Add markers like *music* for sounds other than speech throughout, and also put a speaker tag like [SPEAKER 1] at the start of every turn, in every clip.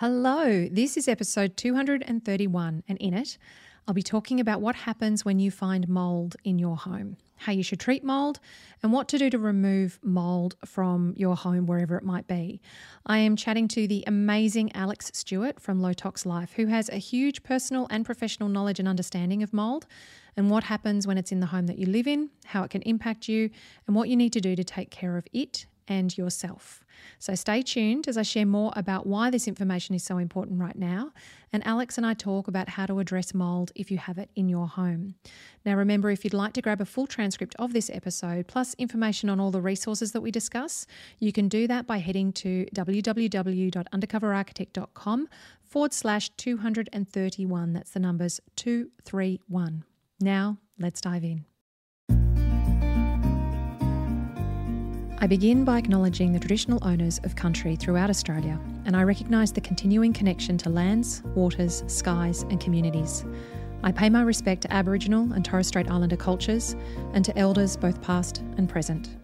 [SPEAKER 1] Hello, this is episode 231, and in it, I'll be talking about what happens when you find mold in your home, how you should treat mold, and what to do to remove mold from your home wherever it might be. I am chatting to the amazing Alex Stewart from Low Tox Life, who has a huge personal and professional knowledge and understanding of mold and what happens when it's in the home that you live in, how it can impact you, and what you need to do to take care of it and yourself. So stay tuned as I share more about why this information is so important right now. And Alex and I talk about how to address mold if you have it in your home. Now, remember, if you'd like to grab a full transcript of this episode, plus information on all the resources that we discuss, you can do that by heading to www.undercoverarchitect.com forward slash 231. That's the numbers 231. Now, let's dive in. I begin by acknowledging the traditional owners of country throughout Australia, and I recognise the continuing connection to lands, waters, skies, and communities. I pay my respect to Aboriginal and Torres Strait Islander cultures and to elders both past and present.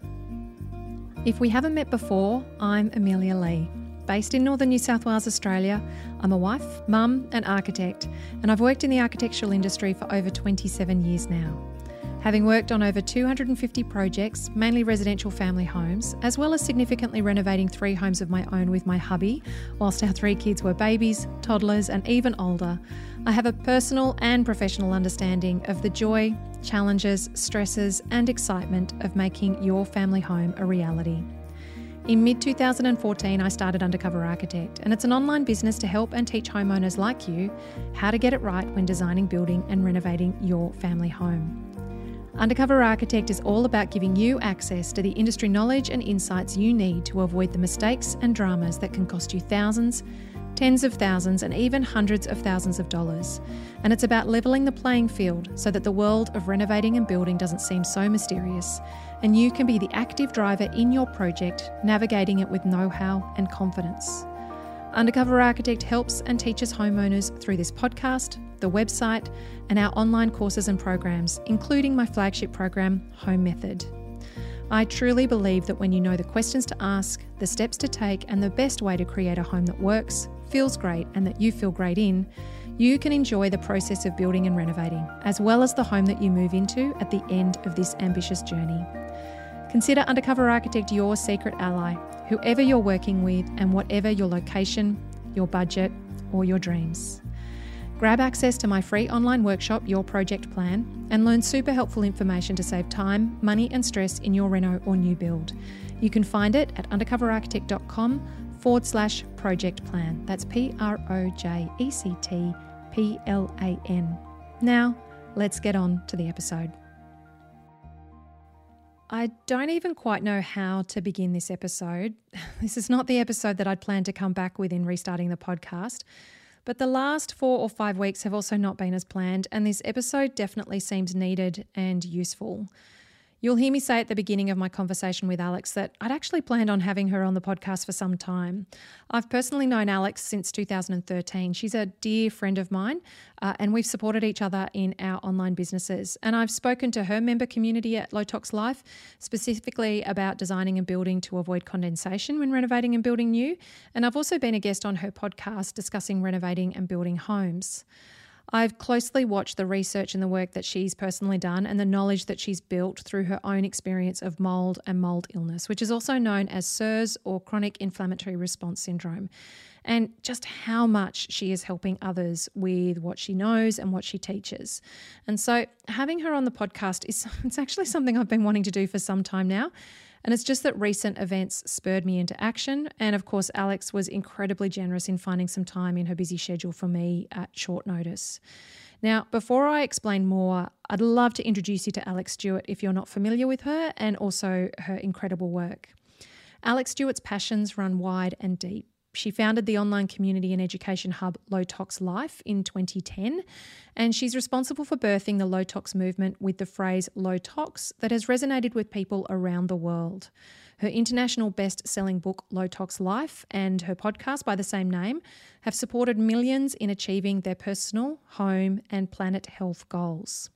[SPEAKER 1] If we haven't met before, I'm Amelia Lee. Based in northern New South Wales, Australia, I'm a wife, mum, and architect, and I've worked in the architectural industry for over 27 years now. Having worked on over 250 projects, mainly residential family homes, as well as significantly renovating three homes of my own with my hubby, whilst our three kids were babies, toddlers, and even older, I have a personal and professional understanding of the joy, challenges, stresses, and excitement of making your family home a reality. In mid 2014, I started Undercover Architect, and it's an online business to help and teach homeowners like you how to get it right when designing, building, and renovating your family home. Undercover Architect is all about giving you access to the industry knowledge and insights you need to avoid the mistakes and dramas that can cost you thousands, tens of thousands, and even hundreds of thousands of dollars. And it's about levelling the playing field so that the world of renovating and building doesn't seem so mysterious, and you can be the active driver in your project, navigating it with know how and confidence. Undercover Architect helps and teaches homeowners through this podcast, the website, and our online courses and programs, including my flagship program, Home Method. I truly believe that when you know the questions to ask, the steps to take, and the best way to create a home that works, feels great, and that you feel great in, you can enjoy the process of building and renovating, as well as the home that you move into at the end of this ambitious journey. Consider Undercover Architect your secret ally whoever you're working with, and whatever your location, your budget, or your dreams. Grab access to my free online workshop, Your Project Plan, and learn super helpful information to save time, money, and stress in your reno or new build. You can find it at undercoverarchitect.com forward slash project plan. That's P R O J E C T P L A N. Now, let's get on to the episode. I don't even quite know how to begin this episode. *laughs* This is not the episode that I'd planned to come back with in restarting the podcast. But the last four or five weeks have also not been as planned, and this episode definitely seems needed and useful. You'll hear me say at the beginning of my conversation with Alex that I'd actually planned on having her on the podcast for some time. I've personally known Alex since 2013. She's a dear friend of mine, uh, and we've supported each other in our online businesses. And I've spoken to her member community at Low Tox Life specifically about designing and building to avoid condensation when renovating and building new. And I've also been a guest on her podcast discussing renovating and building homes. I've closely watched the research and the work that she's personally done and the knowledge that she's built through her own experience of mold and mold illness, which is also known as CIRS or chronic inflammatory response syndrome, and just how much she is helping others with what she knows and what she teaches. And so having her on the podcast is *laughs* it's actually something I've been wanting to do for some time now. And it's just that recent events spurred me into action. And of course, Alex was incredibly generous in finding some time in her busy schedule for me at short notice. Now, before I explain more, I'd love to introduce you to Alex Stewart if you're not familiar with her and also her incredible work. Alex Stewart's passions run wide and deep. She founded the online community and education hub Low Tox Life in 2010, and she's responsible for birthing the low tox movement with the phrase low tox that has resonated with people around the world. Her international best selling book, Low Tox Life, and her podcast by the same name have supported millions in achieving their personal, home, and planet health goals.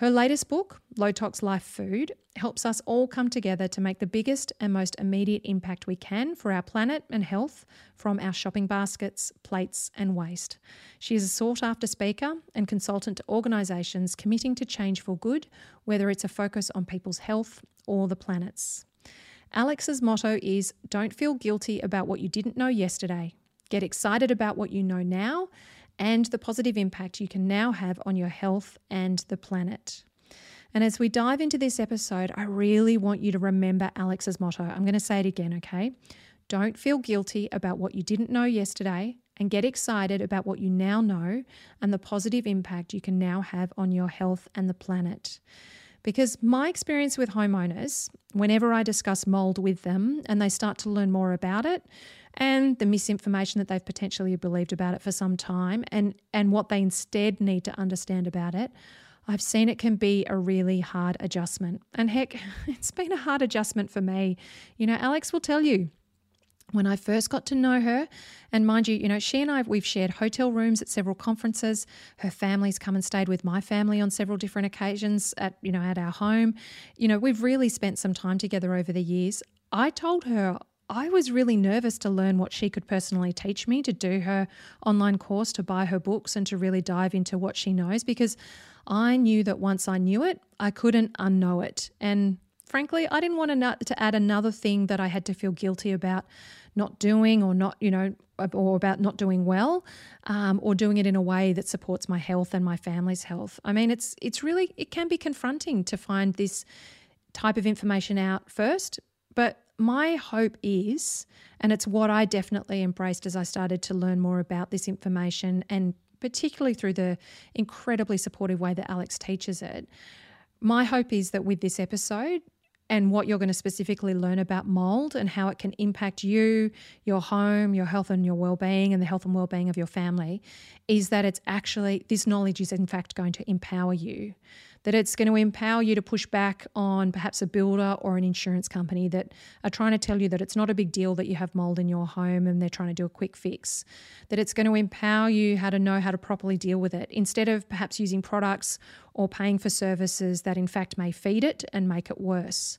[SPEAKER 1] Her latest book, Low Tox Life Food, helps us all come together to make the biggest and most immediate impact we can for our planet and health from our shopping baskets, plates, and waste. She is a sought after speaker and consultant to organisations committing to change for good, whether it's a focus on people's health or the planet's. Alex's motto is Don't feel guilty about what you didn't know yesterday. Get excited about what you know now and the positive impact you can now have on your health and the planet. And as we dive into this episode, I really want you to remember Alex's motto. I'm going to say it again, okay? Don't feel guilty about what you didn't know yesterday and get excited about what you now know and the positive impact you can now have on your health and the planet. Because my experience with homeowners, whenever I discuss mold with them and they start to learn more about it and the misinformation that they've potentially believed about it for some time and, and what they instead need to understand about it, I've seen it can be a really hard adjustment. And heck, *laughs* it's been a hard adjustment for me. You know, Alex will tell you when I first got to know her, and mind you, you know, she and I, we've shared hotel rooms at several conferences. Her family's come and stayed with my family on several different occasions at, you know, at our home. You know, we've really spent some time together over the years. I told her I was really nervous to learn what she could personally teach me, to do her online course, to buy her books, and to really dive into what she knows because I knew that once I knew it, I couldn't unknow it. And frankly, I didn't want to, add another thing that I had to feel guilty about not doing or not, you know, or about not doing well, um, or doing it in a way that supports my health and my family's health. I mean, it's it's really it can be confronting to find this type of information out first, but my hope is, and it's what I definitely embraced as I started to learn more about this information, and particularly through the incredibly supportive way that Alex teaches it. My hope is that with this episode, and what you're going to specifically learn about mold and how it can impact you, your home, your health and your well-being and the health and well-being of your family is that it's actually this knowledge is in fact going to empower you that it's going to empower you to push back on perhaps a builder or an insurance company that are trying to tell you that it's not a big deal that you have mold in your home and they're trying to do a quick fix. That it's going to empower you how to know how to properly deal with it instead of perhaps using products or paying for services that in fact may feed it and make it worse.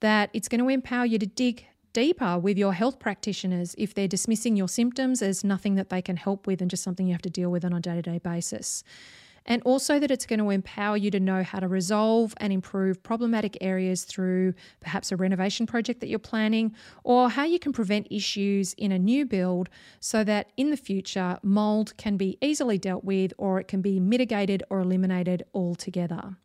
[SPEAKER 1] That it's going to empower you to dig deeper with your health practitioners if they're dismissing your symptoms as nothing that they can help with and just something you have to deal with on a day to day basis and also that it's going to empower you to know how to resolve and improve problematic areas through perhaps a renovation project that you're planning, or how you can prevent issues in a new build so that in the future mold can be easily dealt with or it can be mitigated or eliminated altogether.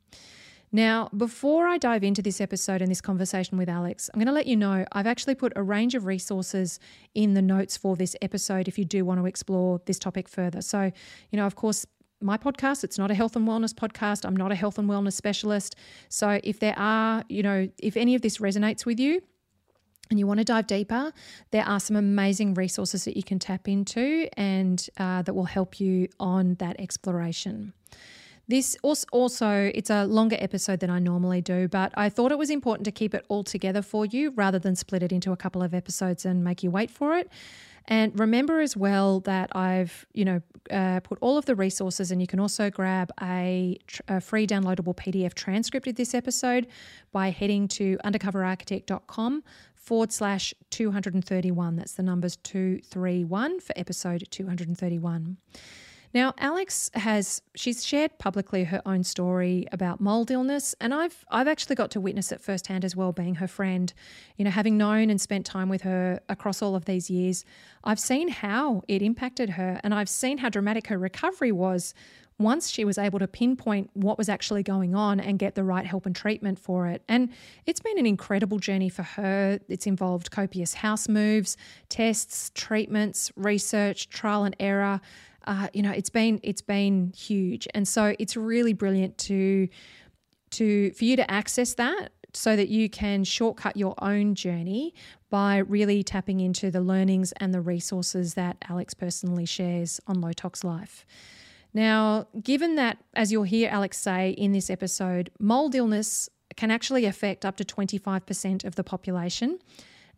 [SPEAKER 1] Now, before I dive into this episode and this conversation with Alex, I'm going to let you know I've actually put a range of resources in the notes for this episode if you do want to explore this topic further. So, you know, of course, my podcast. It's not a health and wellness podcast. I'm not a health and wellness specialist. So if there are, you know, if any of this resonates with you, and you want to dive deeper, there are some amazing resources that you can tap into and uh, that will help you on that exploration. This also, it's a longer episode than I normally do, but I thought it was important to keep it all together for you rather than split it into a couple of episodes and make you wait for it. And remember as well that I've, you know, uh, put all of the resources, and you can also grab a, a, free downloadable PDF transcript of this episode by heading to undercoverarchitect.com forward slash 231. That's the numbers 231 for episode 231. Now, Alex has she's shared publicly her own story about mold illness, and I've I've actually got to witness it firsthand as well, being her friend. You know, having known and spent time with her across all of these years, I've seen how it impacted her, and I've seen how dramatic her recovery was once she was able to pinpoint what was actually going on and get the right help and treatment for it. And it's been an incredible journey for her. It's involved copious house moves, tests, treatments, research, trial and error uh, you know, it's been it's been huge, and so it's really brilliant to to for you to access that so that you can shortcut your own journey by really tapping into the learnings and the resources that Alex personally shares on Low Tox Life. Now, given that, as you'll hear Alex say in this episode, mold illness can actually affect up to 25% of the population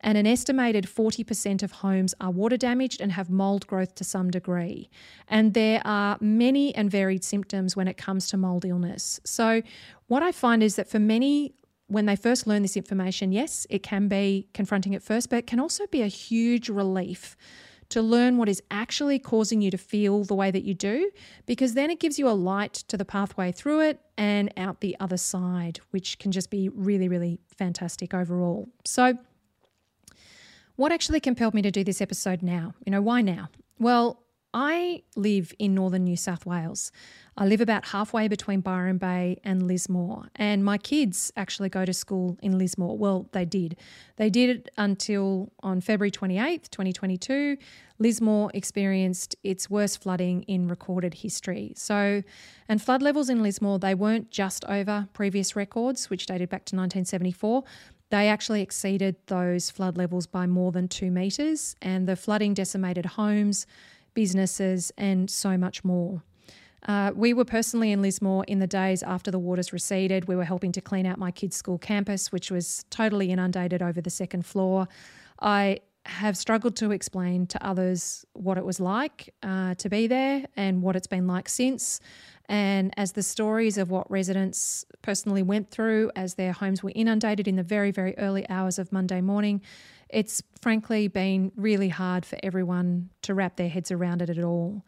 [SPEAKER 1] and an estimated 40% of homes are water damaged and have mold growth to some degree. And there are many and varied symptoms when it comes to mold illness. So, what I find is that for many when they first learn this information, yes, it can be confronting at first, but it can also be a huge relief to learn what is actually causing you to feel the way that you do, because then it gives you a light to the pathway through it and out the other side, which can just be really, really fantastic overall. So, what actually compelled me to do this episode now? You know, why now? Well, I live in northern New South Wales. I live about halfway between Byron Bay and Lismore, and my kids actually go to school in Lismore. Well, they did. They did it until on February 28th, 2022. Lismore experienced its worst flooding in recorded history. So, and flood levels in Lismore, they weren't just over previous records, which dated back to 1974. They actually exceeded those flood levels by more than two metres, and the flooding decimated homes, businesses, and so much more. Uh, we were personally in Lismore in the days after the waters receded. We were helping to clean out my kids' school campus, which was totally inundated over the second floor. I have struggled to explain to others what it was like uh, to be there and what it's been like since. And as the stories of what residents personally went through as their homes were inundated in the very, very early hours of Monday morning, it's frankly been really hard for everyone to wrap their heads around it at all.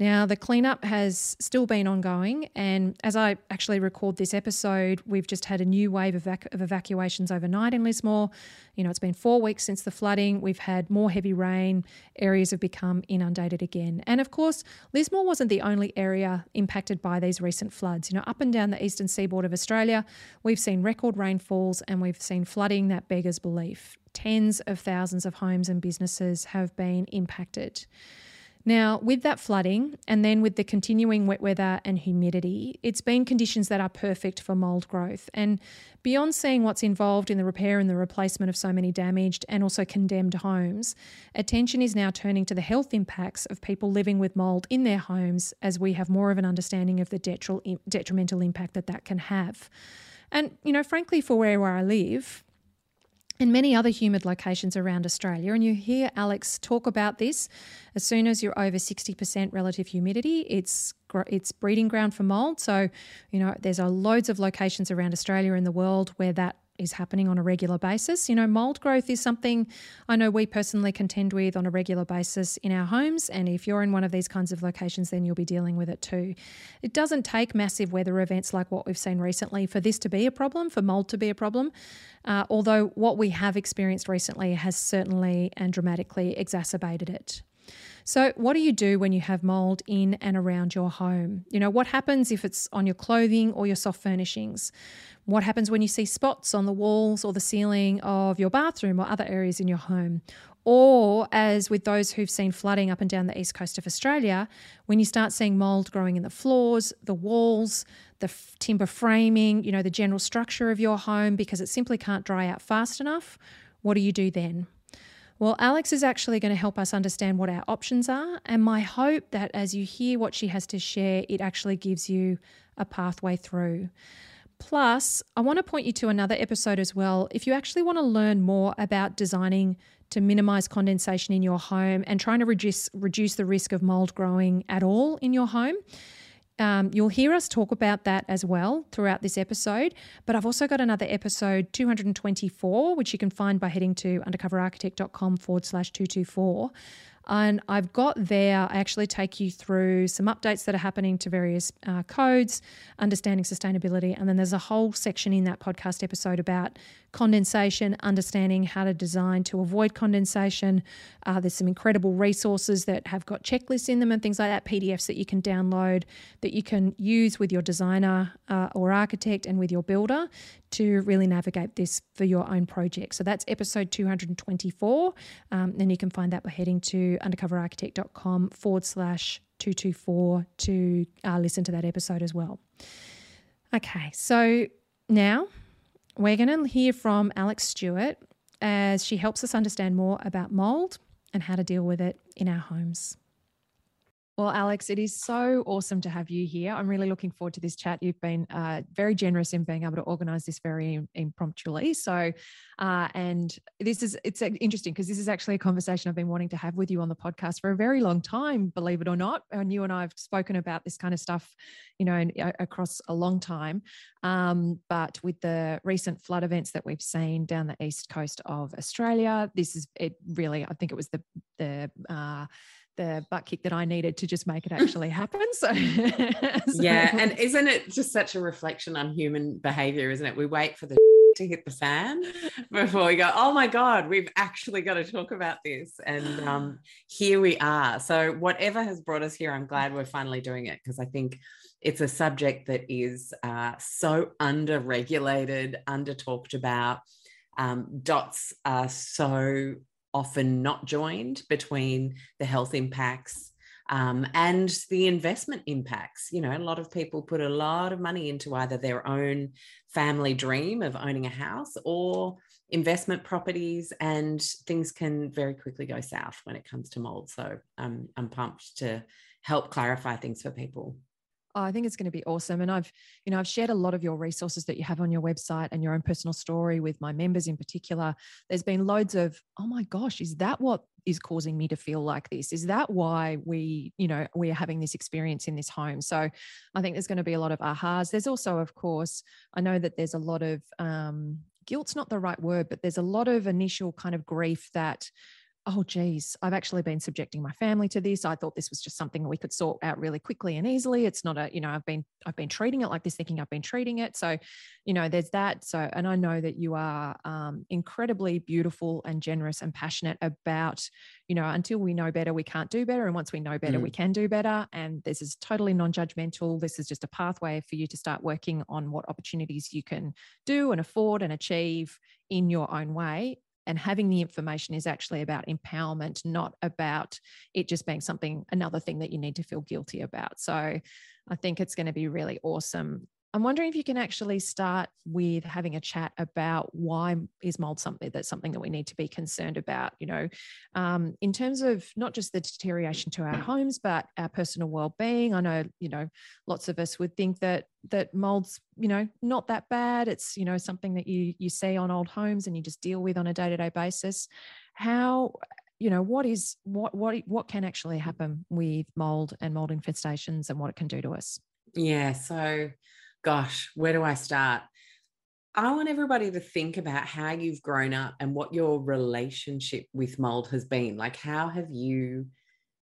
[SPEAKER 1] Now, the cleanup has still been ongoing, and as I actually record this episode, we've just had a new wave of, of evacuations overnight in Lismore. You know, it's been four weeks since the flooding. We've had more heavy rain. Areas have become inundated again. And of course, Lismore wasn't the only area impacted by these recent floods. You know, up and down the eastern seaboard of Australia, we've seen record rainfalls and we've seen flooding that beggars belief. Tens of thousands of homes and businesses have been impacted. Now, with that flooding and then with the continuing wet weather and humidity, it's been conditions that are perfect for mould growth. And beyond seeing what's involved in the repair and the replacement of so many damaged and also condemned homes, attention is now turning to the health impacts of people living with mould in their homes as we have more of an understanding of the detrimental impact that that can have. And, you know, frankly, for where, I live, and many other humid locations around Australia. And you hear Alex talk about this. As soon as you're over 60% relative humidity, it's it's breeding ground for mold. So, you know, there's loads of locations around Australia and the world where that is happening on a regular basis. You know, mold growth is something I know we personally contend with on a regular basis in our homes. And if you're in one of these kinds of locations, then you'll be dealing with it too. It doesn't take massive weather events like what we've seen recently for this to be a problem, for mold to be a problem. Uh, although what we have experienced recently has certainly and dramatically exacerbated it. So, what do you do when you have mold in and around your home? You know, what happens if it's on your clothing or your soft furnishings? What happens when you see spots on the walls or the ceiling of your bathroom or other areas in your home? Or, as with those who've seen flooding up and down the east coast of Australia, when you start seeing mold growing in the floors, the walls, the f- timber framing, you know, the general structure of your home because it simply can't dry out fast enough, what do you do then? Well, Alex is actually going to help us understand what our options are. And my hope that as you hear what she has to share, it actually gives you a pathway through. Plus, I want to point you to another episode as well. If you actually want to learn more about designing to minimize condensation in your home and trying to reduce reduce the risk of mold growing at all in your home, um, you'll hear us talk about that as well throughout this episode. But I've also got another episode 224, which you can find by heading to undercoverarchitect.com forward slash 224. And I've got there, I actually take you through some updates that are happening to various uh, codes, understanding sustainability. And then there's a whole section in that podcast episode about condensation, understanding how to design to avoid condensation. Uh, there's some incredible resources that have got checklists in them and things like that, PDFs that you can download that you can use with your designer uh, or architect and with your builder to really navigate this for your own project. So that's episode 224. Um, and you can find that by heading to undercoverarchitect.com forward slash 224 to uh, listen to that episode as well. Okay, so now we're going to hear from Alex Stewart as she helps us understand more about mold and how to deal with it in our homes. Well, Alex, it is so awesome to have you here. I'm really looking forward to this chat. You've been uh, very generous in being able to organise this very impromptually. So, uh, and this is it's interesting because this is actually a conversation I've been wanting to have with you on the podcast for a very long time, believe it or not. And you and I have spoken about this kind of stuff, you know, uh, across a long time. Um, but with the recent flood events that we've seen down the east coast of Australia, this is it. Really, I think it was the the uh, the butt kick that I needed to just make it *laughs* actually happen. So, *laughs*
[SPEAKER 2] so, yeah, and isn't it just such a reflection on human behavior, isn't it? We wait for the *laughs* to hit the fan before we go, oh my God, we've actually got to talk about this. And um, *gasps* here we are. So, whatever has brought us here, I'm glad we're finally doing it because I think it's a subject that is uh, so under regulated, under talked about. Um, dots are so often not joined between the health impacts um, and the investment impacts. You know, a lot of people put a lot of money into either their own family dream of owning a house or investment properties, and things can very quickly go south when it comes to mold. So um, I'm pumped to help clarify things for people.
[SPEAKER 1] I think it's going to be awesome. And I've, you know, I've shared a lot of your resources that you have on your website and your own personal story with my members in particular. There's been loads of, oh my gosh, is that what is causing me to feel like this? Is that why we, you know, we are having this experience in this home? So I think there's going to be a lot of ahas. There's also, of course, I know that there's a lot of um, guilt's not the right word, but there's a lot of initial kind of grief that oh geez i've actually been subjecting my family to this. I thought this was just something we could sort out really quickly and easily. It's not a you know i've been i've been treating it like this thinking i've been treating it. So you know there's that. So and i know that you are um, incredibly beautiful and generous and passionate about you know until we know better we can't do better. And once we know better mm. we can do better. And this is totally non-judgmental. This is just a pathway for you to start working on what opportunities you can do and afford and achieve in your own way and having the information is actually about empowerment not about it just being something another thing that you need to feel guilty about. So i think it's going to be really awesome I'm wondering if you can actually start with having a chat about why is mold something that's something that we need to be concerned about. You know, um, in terms of not just the deterioration to our homes, but our personal well-being. I know, you know, lots of us would think that that mold's, you know, not that bad. It's you know something that you you see on old homes and you just deal with on a day-to-day basis. How you know what is what what what can actually happen with mold and mold infestations and what it can do to us
[SPEAKER 2] yeah so gosh, where do I start? I want everybody to think about how you've grown up and what your relationship with mold has been. Like, how have you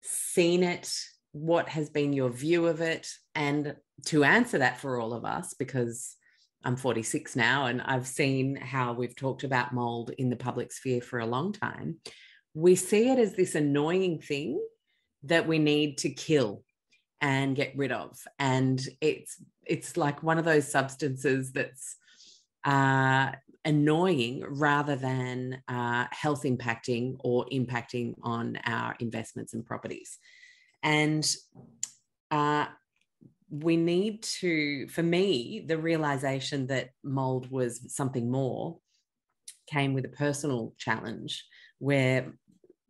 [SPEAKER 2] seen it? What has been your view of it? And to answer that for all of us, because I'm 46 now and I've seen how we've talked about mold in the public sphere for a long time, we see it as this annoying thing that we need to kill and get rid of. And it's it's like one of those substances that's uh, annoying rather than uh, health impacting or impacting on our investments and properties. And uh, we need to, for me, the realization that mold was something more came with a personal challenge where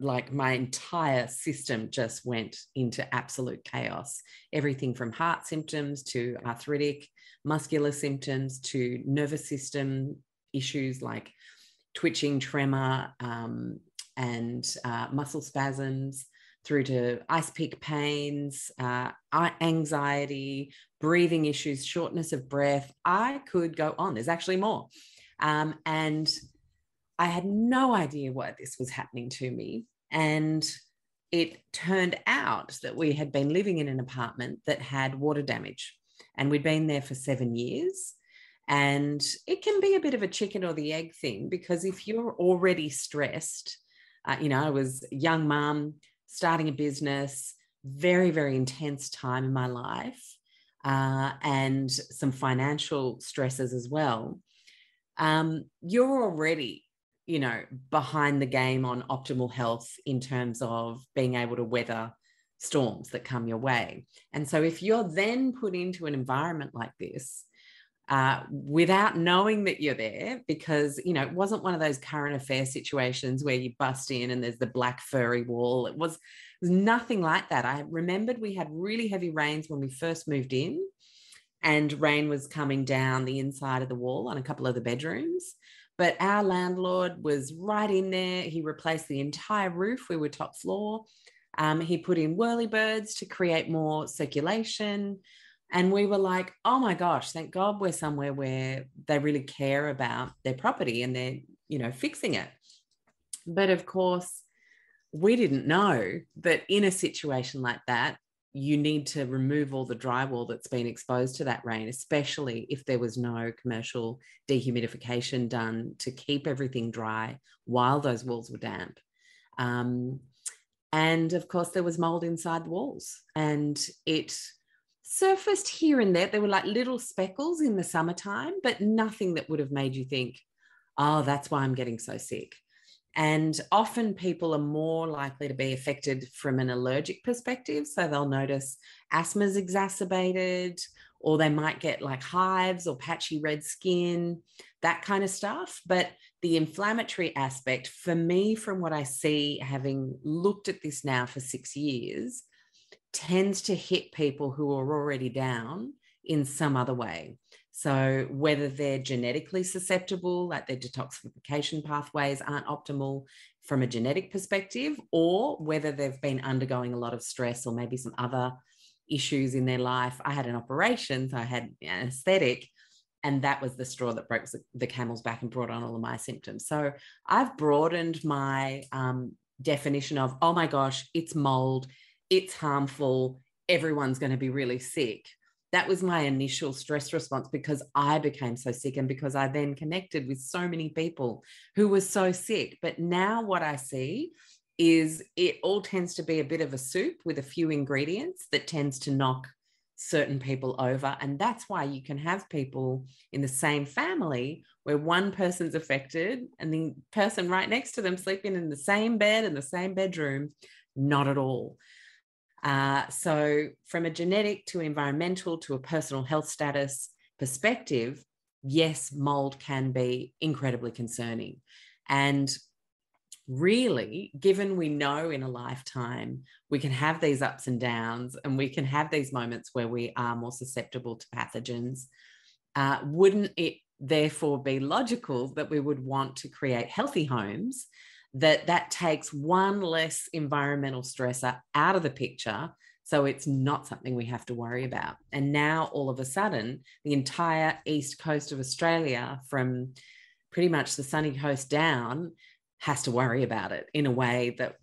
[SPEAKER 2] like my entire system just went into absolute chaos. Everything from heart symptoms to arthritic, muscular symptoms to nervous system issues like twitching, tremor, um, and uh, muscle spasms, through to ice pick pains, uh, anxiety, breathing issues, shortness of breath. I could go on. There's actually more. Um, and I had no idea why this was happening to me. And it turned out that we had been living in an apartment that had water damage. And we'd been there for seven years. And it can be a bit of a chicken or the egg thing because if you're already stressed, uh, you know, I was a young mum, starting a business, very, very intense time in my life, uh, and some financial stresses as well. Um, you're already you know, behind the game on optimal health in terms of being able to weather storms that come your way. And so if you're then put into an environment like this, uh, without knowing that you're there, because you know it wasn't one of those current affair situations where you bust in and there's the black furry wall. It was was nothing like that. I remembered we had really heavy rains when we first moved in, and rain was coming down the inside of the wall on a couple of the bedrooms. But our landlord was right in there. He replaced the entire roof. We were top floor. Um, he put in whirlybirds to create more circulation. And we were like, oh my gosh, thank God we're somewhere where they really care about their property and they're, you know, fixing it. But of course, we didn't know that in a situation like that, you need to remove all the drywall that's been exposed to that rain, especially if there was no commercial dehumidification done to keep everything dry while those walls were damp. Um, and of course, there was mold inside the walls, and it surfaced here and there. There were like little speckles in the summertime, but nothing that would have made you think, oh, that's why I'm getting so sick. And often people are more likely to be affected from an allergic perspective. So they'll notice asthma's exacerbated, or they might get like hives or patchy red skin, that kind of stuff. But the inflammatory aspect, for me, from what I see, having looked at this now for six years, tends to hit people who are already down in some other way. So, whether they're genetically susceptible, like their detoxification pathways aren't optimal from a genetic perspective, or whether they've been undergoing a lot of stress or maybe some other issues in their life. I had an operation, so I had anesthetic, and that was the straw that broke the camel's back and brought on all of my symptoms. So, I've broadened my um, definition of, oh my gosh, it's mold, it's harmful, everyone's going to be really sick that was my initial stress response because I became so sick and because I then connected with so many people who were so sick. But now what I see is it all tends to be a bit of a soup with a few ingredients that tends to knock certain people over. And that's why you can have people in the same family where one person's affected and the person right next to them sleeping in the same bed in the same bedroom, not at all. Uh, so, from a genetic to environmental to a personal health status perspective, yes, mold can be incredibly concerning. And really, given we know in a lifetime we can have these ups and downs and we can have these moments where we are more susceptible to pathogens, uh, wouldn't it therefore be logical that we would want to create healthy homes that that takes one less environmental stressor out of the picture so it's not something we have to worry about. And now all of a sudden the entire east coast of australia from pretty much the sunny coast down has to worry about it in a way that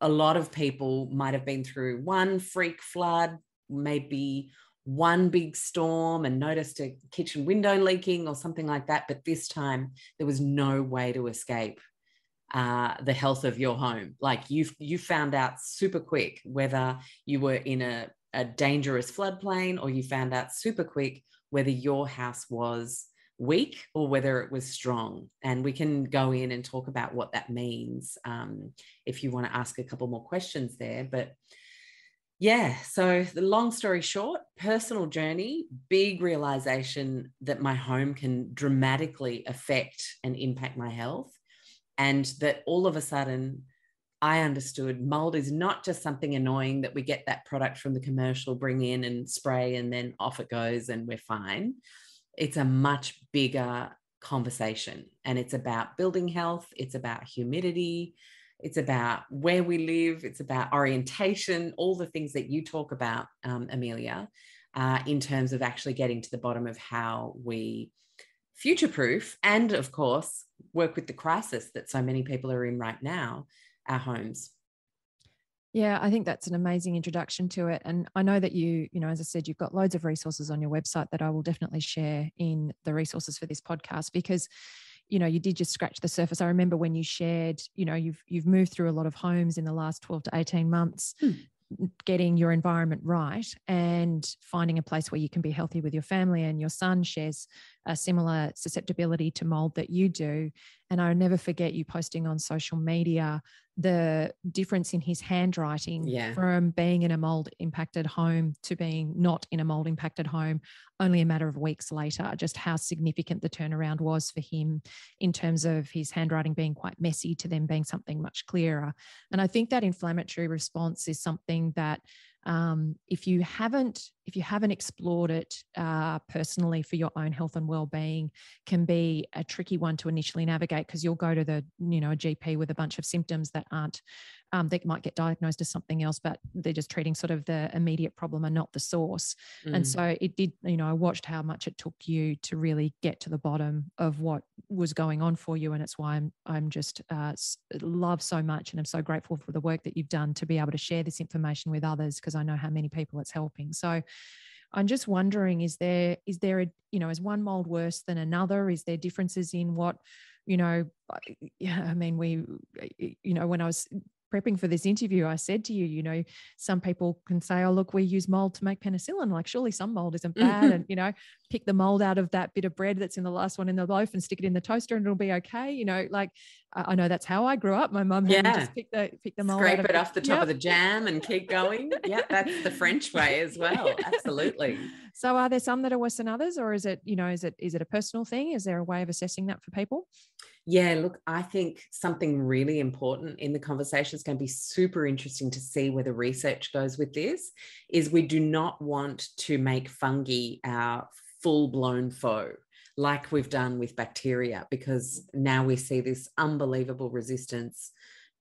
[SPEAKER 2] a lot of people might have been through. One freak flood maybe one big storm and noticed a kitchen window leaking or something like that but this time there was no way to escape uh, the health of your home. Like you you found out super quick whether you were in a, a dangerous floodplain or you found out super quick whether your house was weak or whether it was strong. And we can go in and talk about what that means um, if you want to ask a couple more questions there. But yeah, so the long story short, personal journey, big realization that my home can dramatically affect and impact my health and that all of a sudden I understood mold is not just something annoying that we get that product from the commercial, bring in and spray, and then off it goes and we're fine. It's a much bigger conversation. And it's about building health, it's about humidity, it's about where we live, it's about orientation, all the things that you talk about, um, Amelia, uh, in terms of actually getting to the bottom of how we future proof and, of course, work with the crisis that so many people are in right now, our homes.
[SPEAKER 1] Yeah, I think that's an amazing introduction to it. And I know that you, you know, as I said, you've got loads of resources on your website that I will definitely share in the resources for this podcast because you know you did just scratch the surface i remember when you shared you know you've you've moved through a lot of homes in the last 12 to 18 months hmm. getting your environment right and finding a place where you can be healthy with your family and your son shares a similar susceptibility to mold that you do. And I'll never forget you posting on social media the difference in his handwriting
[SPEAKER 2] yeah.
[SPEAKER 1] from being in a mold impacted home to being not in a mold impacted home only a matter of weeks later just how significant the turnaround was for him in terms of his handwriting being quite messy to them being something much clearer and i think that inflammatory response is something that um, if you haven't if you haven't explored it uh, personally for your own health and well-being can be a tricky one to initially navigate because you'll go to the you know a gp with a bunch of symptoms that aren't um, they might get diagnosed as something else but they're just treating sort of the immediate problem and not the source mm. and so it did you know i watched how much it took you to really get to the bottom of what was going on for you and it's why i'm i'm just uh, love so much and i'm so grateful for the work that you've done to be able to share this information with others because i know how many people it's helping so I'm just wondering, is there is there a you know is one mold worse than another? Is there differences in what you know? Yeah, I mean, we you know when I was prepping for this interview, I said to you, you know, some people can say, oh, look, we use mold to make penicillin. Like, surely some mold isn't bad. Mm-hmm. And, you know, pick the mold out of that bit of bread that's in the last one in the loaf and stick it in the toaster and it'll be okay. You know, like, I know that's how I grew up. My mum yeah. just pick the, pick the mold
[SPEAKER 2] Scrape
[SPEAKER 1] it
[SPEAKER 2] off the top yep. of the jam and keep going. yeah, that's the French *laughs* way as well. Absolutely.
[SPEAKER 1] So are there some that are worse than others or is it, you know, is it, is it a personal thing? Is there a way of assessing that for people?
[SPEAKER 2] Yeah, look, I think something really important in the conversation is going to be super interesting to see where the research goes with this. Is we do not want to make fungi our full blown foe like we've done with bacteria, because now we see this unbelievable resistance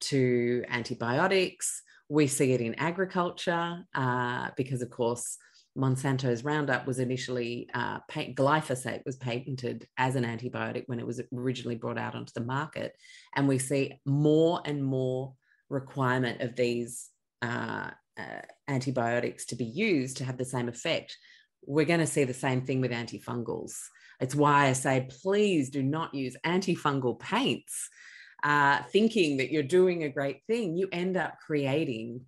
[SPEAKER 2] to antibiotics. We see it in agriculture uh, because, of course, Monsanto's Roundup was initially uh, glyphosate was patented as an antibiotic when it was originally brought out onto the market, and we see more and more requirement of these uh, uh, antibiotics to be used to have the same effect. We're going to see the same thing with antifungals. It's why I say, please do not use antifungal paints, uh, thinking that you're doing a great thing. You end up creating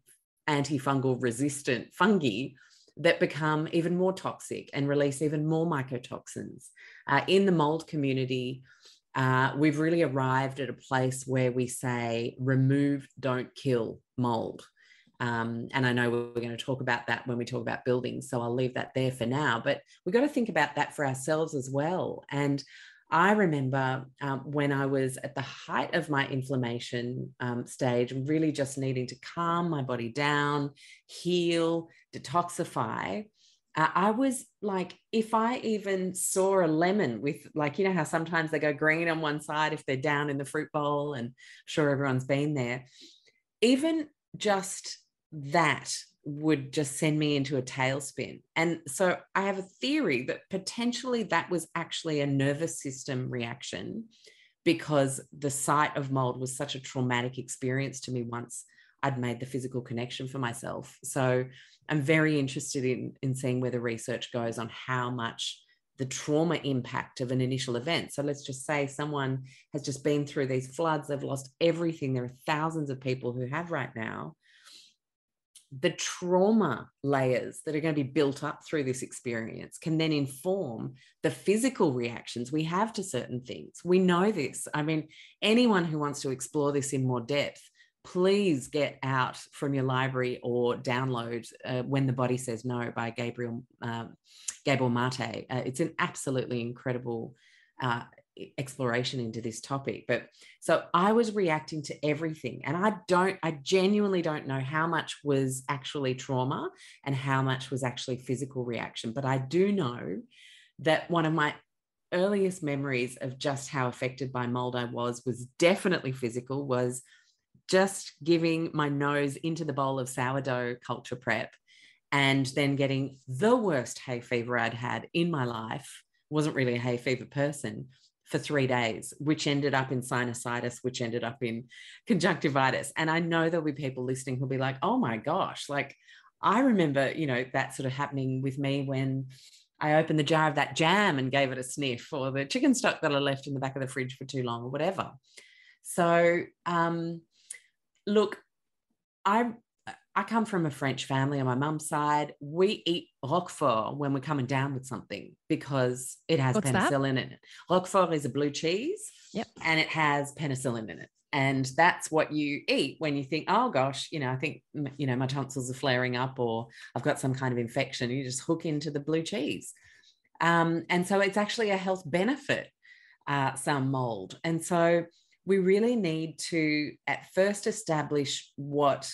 [SPEAKER 2] antifungal resistant fungi that become even more toxic and release even more mycotoxins. Uh, in the mold community, uh, we've really arrived at a place where we say remove, don't kill mold. Um, and I know we're going to talk about that when we talk about buildings. So I'll leave that there for now. But we've got to think about that for ourselves as well. And I remember um, when I was at the height of my inflammation um, stage, really just needing to calm my body down, heal, detoxify. Uh, I was like, if I even saw a lemon with, like, you know, how sometimes they go green on one side if they're down in the fruit bowl, and I'm sure everyone's been there. Even just that would just send me into a tailspin. And so I have a theory that potentially that was actually a nervous system reaction because the sight of mold was such a traumatic experience to me once I'd made the physical connection for myself. So I'm very interested in, in seeing where the research goes on how much the trauma impact of an initial event. So let's just say someone has just been through these floods, they've lost everything. There are thousands of people who have right now the trauma layers that are going to be built up through this experience can then inform the physical reactions we have to certain things. We know this. I mean, anyone who wants to explore this in more depth, please get out from your library or download uh, When the Body Says No by Gabriel, um, Gabor Mate. Uh, it's an absolutely incredible uh, exploration into this topic but so i was reacting to everything and i don't i genuinely don't know how much was actually trauma and how much was actually physical reaction but i do know that one of my earliest memories of just how affected by mold i was was definitely physical was just giving my nose into the bowl of sourdough culture prep and then getting the worst hay fever i'd had in my life. Wasn't really a hay fever person for three days, which ended up in sinusitis, which ended up in conjunctivitis. And I know there'll be people listening who'll be like, oh my gosh, like I remember, you know, that sort of happening with me when I opened the jar of that jam and gave it a sniff, or the chicken stock that I left in the back of the fridge for too long, or whatever. So, um, look, I I come from a French family on my mum's side. We eat Roquefort when we're coming down with something because it has
[SPEAKER 1] What's
[SPEAKER 2] penicillin
[SPEAKER 1] that?
[SPEAKER 2] in it. Roquefort is a blue cheese.
[SPEAKER 1] Yep.
[SPEAKER 2] And it has penicillin in it. And that's what you eat when you think, oh gosh, you know, I think, you know, my tonsils are flaring up or I've got some kind of infection. You just hook into the blue cheese. Um, and so it's actually a health benefit, uh, some mold. And so we really need to at first establish what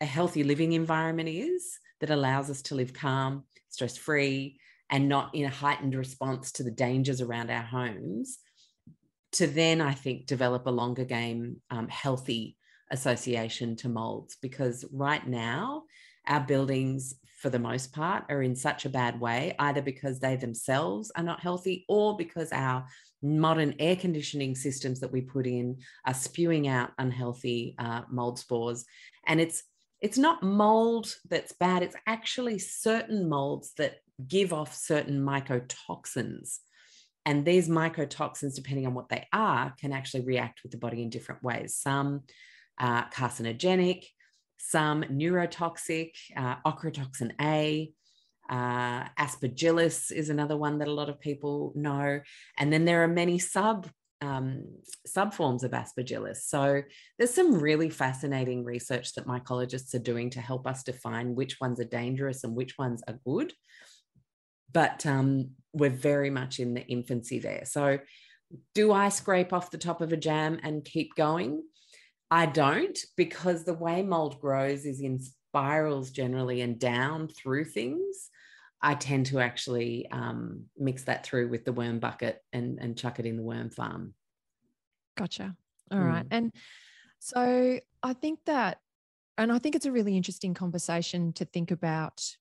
[SPEAKER 2] a healthy living environment is that allows us to live calm, stress free, and not in a heightened response to the dangers around our homes. To then, I think, develop a longer game, um, healthy association to molds. Because right now, our buildings, for the most part, are in such a bad way, either because they themselves are not healthy or because our modern air conditioning systems that we put in are spewing out unhealthy uh, mold spores. And it's it's not mold that's bad, it's actually certain molds that give off certain mycotoxins. And these mycotoxins, depending on what they are, can actually react with the body in different ways. Some uh, carcinogenic, some neurotoxic, uh, ochratoxin A, uh, aspergillus is another one that a lot of people know. And then there are many sub um, subforms of aspergillus. So there's some really fascinating research that mycologists are doing to help us define which ones are dangerous and which ones are good. But um, we're very much in the infancy there. So do I scrape off the top of a jam and keep going? I don't, because the way mold grows is in spirals generally and down through things. I tend to actually um, mix that through with the worm bucket and, and chuck it in the worm farm.
[SPEAKER 1] Gotcha. All mm. right. And so I think that, and I think it's a really interesting conversation to think about,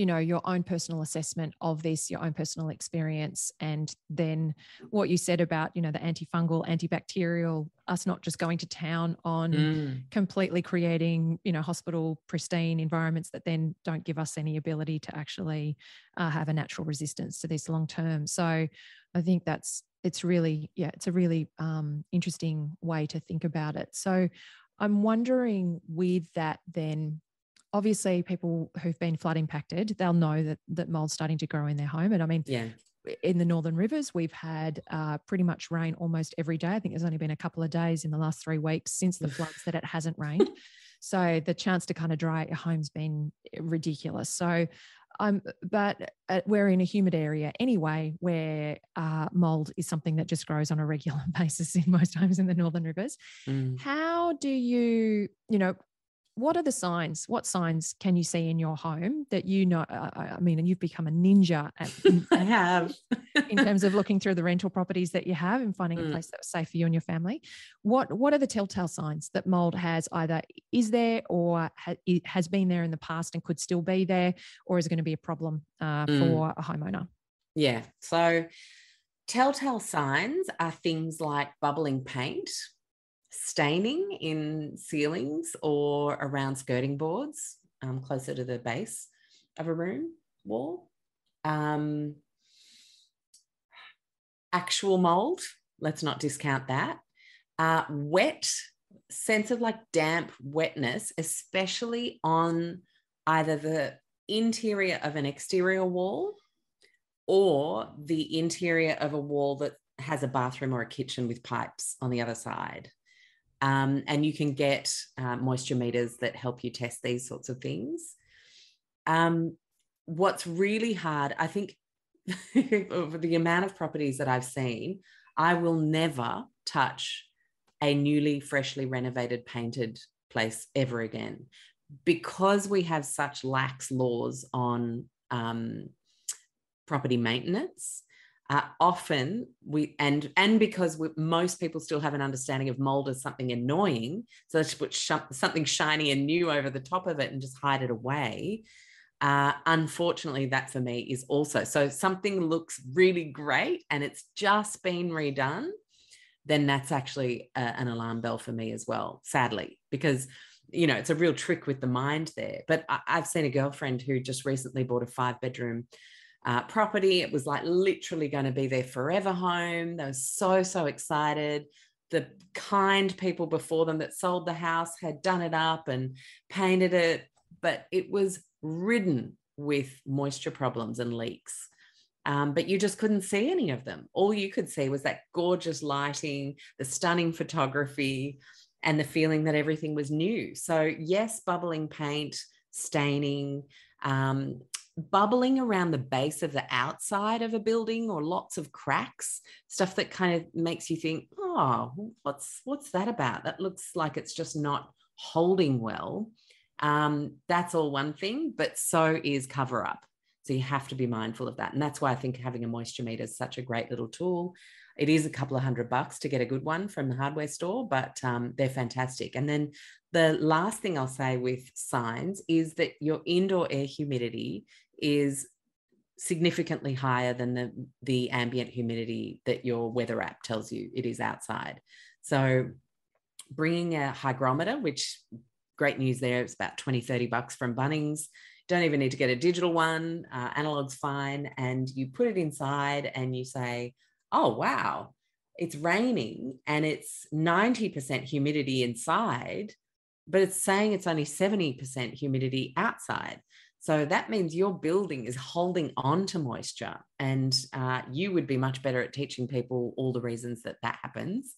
[SPEAKER 1] you know, your own personal assessment of this, your own personal experience, and then what you said about, you know, the antifungal, antibacterial, us not just going to town on mm. completely creating, you know, hospital pristine environments that then don't give us any ability to actually uh, have a natural resistance to this long term. So I think that's it's really yeah it's a really um, interesting way to think about it so i'm wondering with that then obviously people who've been flood impacted they'll know that that mold's starting to grow in their home. And i mean
[SPEAKER 2] yeah.
[SPEAKER 1] in the northern rivers we've had uh, pretty much rain almost every day. I think there's only been a couple of days in the last three weeks since the floods that it hasn't *laughs* rained. So the chance to kind of dry out your home's been ridiculous. So um, but uh, we're in a humid area anyway, where uh, mold is something that just grows on a regular *laughs* basis in most homes in the northern rivers. Mm. How do you, you know, what are the signs? What signs can you see in your home that you know? I mean, and you've become a ninja at, *laughs*
[SPEAKER 2] I have
[SPEAKER 1] in terms of looking through the rental properties that you have and finding mm. a place that's safe for you and your family. What What are the telltale signs that mold has either is there or ha, has been there in the past and could still be there, or is it going to be a problem uh, mm. for a homeowner?
[SPEAKER 2] Yeah. So, telltale signs are things like bubbling paint staining in ceilings or around skirting boards um, closer to the base of a room wall. Um, actual mold, let's not discount that. Uh, wet, sense of like damp wetness, especially on either the interior of an exterior wall or the interior of a wall that has a bathroom or a kitchen with pipes on the other side. Um, and you can get uh, moisture meters that help you test these sorts of things. Um, what's really hard, I think, over *laughs* the amount of properties that I've seen, I will never touch a newly, freshly renovated, painted place ever again because we have such lax laws on um, property maintenance uh, often we and and because we, most people still have an understanding of mold as something annoying so let's put sh- something shiny and new over the top of it and just hide it away. Uh, unfortunately that for me is also so something looks really great and it's just been redone then that's actually a, an alarm bell for me as well sadly because you know it's a real trick with the mind there. But I, i've seen a girlfriend who just recently bought a five bedroom uh, property. It was like literally going to be their forever home. They were so, so excited. The kind people before them that sold the house had done it up and painted it but it was ridden with moisture problems and leaks. Um, but you just couldn't see any of them. All you could see was that gorgeous lighting, the stunning photography, and the feeling that everything was new. So, yes, bubbling paint, staining, um, bubbling around the base of the outside of a building or lots of cracks stuff that kind of makes you think oh what's what's that about? That looks like it's just not holding well. Um, that's all one thing but so is cover up. So you have to be mindful of that. And that's why i think having a moisture meter is such a great little tool. It is a couple of hundred bucks to get a good one from the hardware store but um, they're fantastic. And then the last thing I'll say with signs is that your indoor air humidity is significantly higher than the, the ambient humidity that your weather app tells you it is outside. So bringing a hygrometer, which great news there, it's about 20, 30 bucks from Bunnings. Don't even need to get a digital one, uh, analog's fine. And you put it inside and you say, oh, wow, it's raining and it's 90% humidity inside, but it's saying it's only 70% humidity outside. So that means your building is holding on to moisture, and uh, you would be much better at teaching people all the reasons that that happens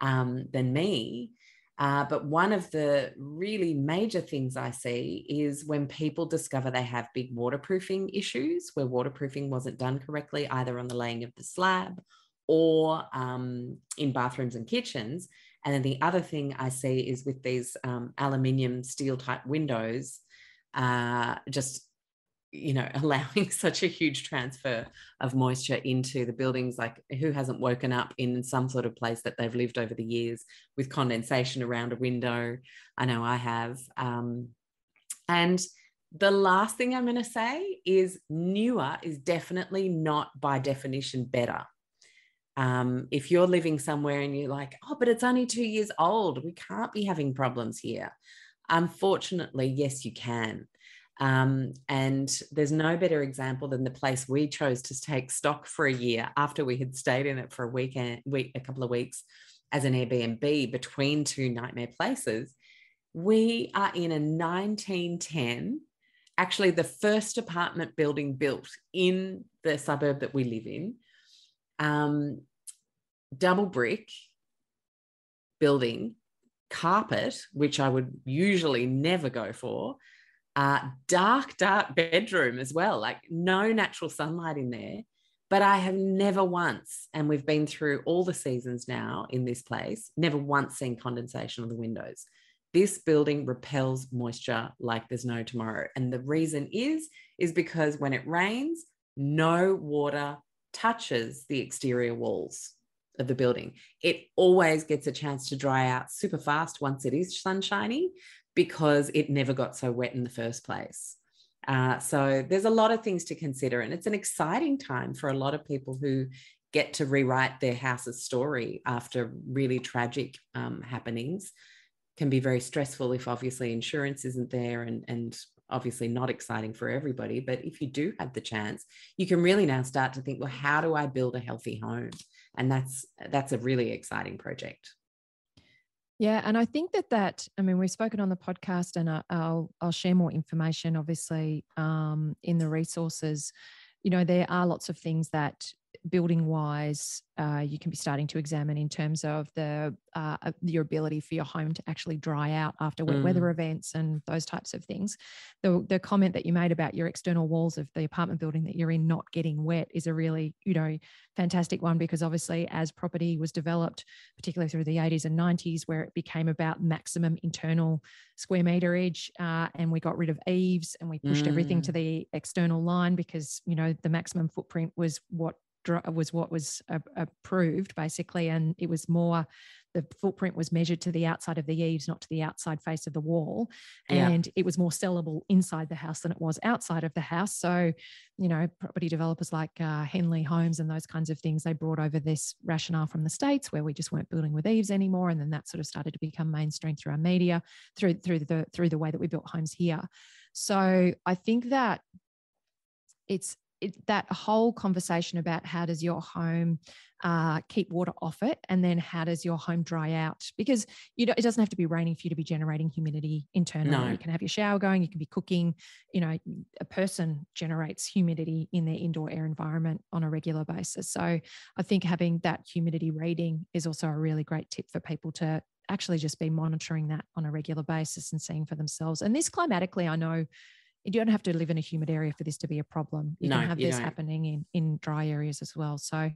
[SPEAKER 2] um, than me. Uh, but one of the really major things I see is when people discover they have big waterproofing issues where waterproofing wasn't done correctly, either on the laying of the slab or um, in bathrooms and kitchens. And then the other thing I see is with these um, aluminium steel type windows uh, just you know *laughs* allowing such a huge transfer of moisture into the buildings like who hasn't woken up in some sort of place that they've lived over the years with condensation around a window? I know i have um, and the last thing i'm going to say is newer is definitely not by definition better. Um, if you're living somewhere and you're like oh but it's only two years old we can't be having problems here Unfortunately, yes, you can. Um, and there's no better example than the place we chose to take stock for a year after we had stayed in it for a weekend, week, a couple of weeks as an Airbnb between two nightmare places. We are in a 1910, actually the first apartment building built in the suburb that we live in, um, double brick building carpet, which I would usually never go for, uh, dark, dark bedroom as well, like no natural sunlight in there. But I have never once, and we've been through all the seasons now in this place, never once seen condensation on the windows. This building repels moisture like there's no tomorrow. And the reason is, is because when it rains, no water touches the exterior walls of the building. It always gets a chance to dry out super fast once it is sunshiny because it never got so wet in the first place. Uh, so there's a lot of things to consider, and it's an exciting time for a lot of people who get to rewrite their house's story after really tragic um, happenings. Can be very stressful if obviously insurance isn't there and and obviously not exciting for everybody. But if you do have the chance, you can really now start to think, well, how do I build a healthy home? And that's that's a really exciting project
[SPEAKER 1] yeah, and I think that that I mean we've spoken on the podcast, and I'll I'll share more information, obviously, um, in the resources. You know, there are lots of things that building wise uh, you can be starting to examine in terms of the uh, your ability for your home to actually dry out after wet mm. weather events and those types of things. The the comment that you made about your external walls of the apartment building that you're in not getting wet is a really you know fantastic one because obviously as property was developed, particularly through the 80s and 90s, where it became about maximum internal square meterage, uh, and we got rid of eaves and we pushed mm. everything to mm. the external line because you know the maximum footprint was what was what was approved basically, and it was more the footprint was measured to the outside of the eaves, not to the outside face of the wall, and yeah. it was more sellable inside the house than it was outside of the house. So, you know, property developers like uh, Henley Homes and those kinds of things, they brought over this rationale from the states where we just weren't building with eaves anymore, and then that sort of started to become mainstream through our media, through through the through the way that we built homes here. So I think that it's it, that whole conversation about how does your home uh, keep water off it, and then how does your home dry out? Because you know it doesn't have to be raining for you to be generating humidity internally. No. You can have your shower going, you can be cooking. You know, a person generates humidity in their indoor air environment on a regular basis. So I think having that humidity reading is also a really great tip for people to actually just be monitoring that on a regular basis and seeing for themselves. And this climatically, I know you don't have to live in a humid area for this to be a problem. You no, can have this don't. happening in in dry areas as well. So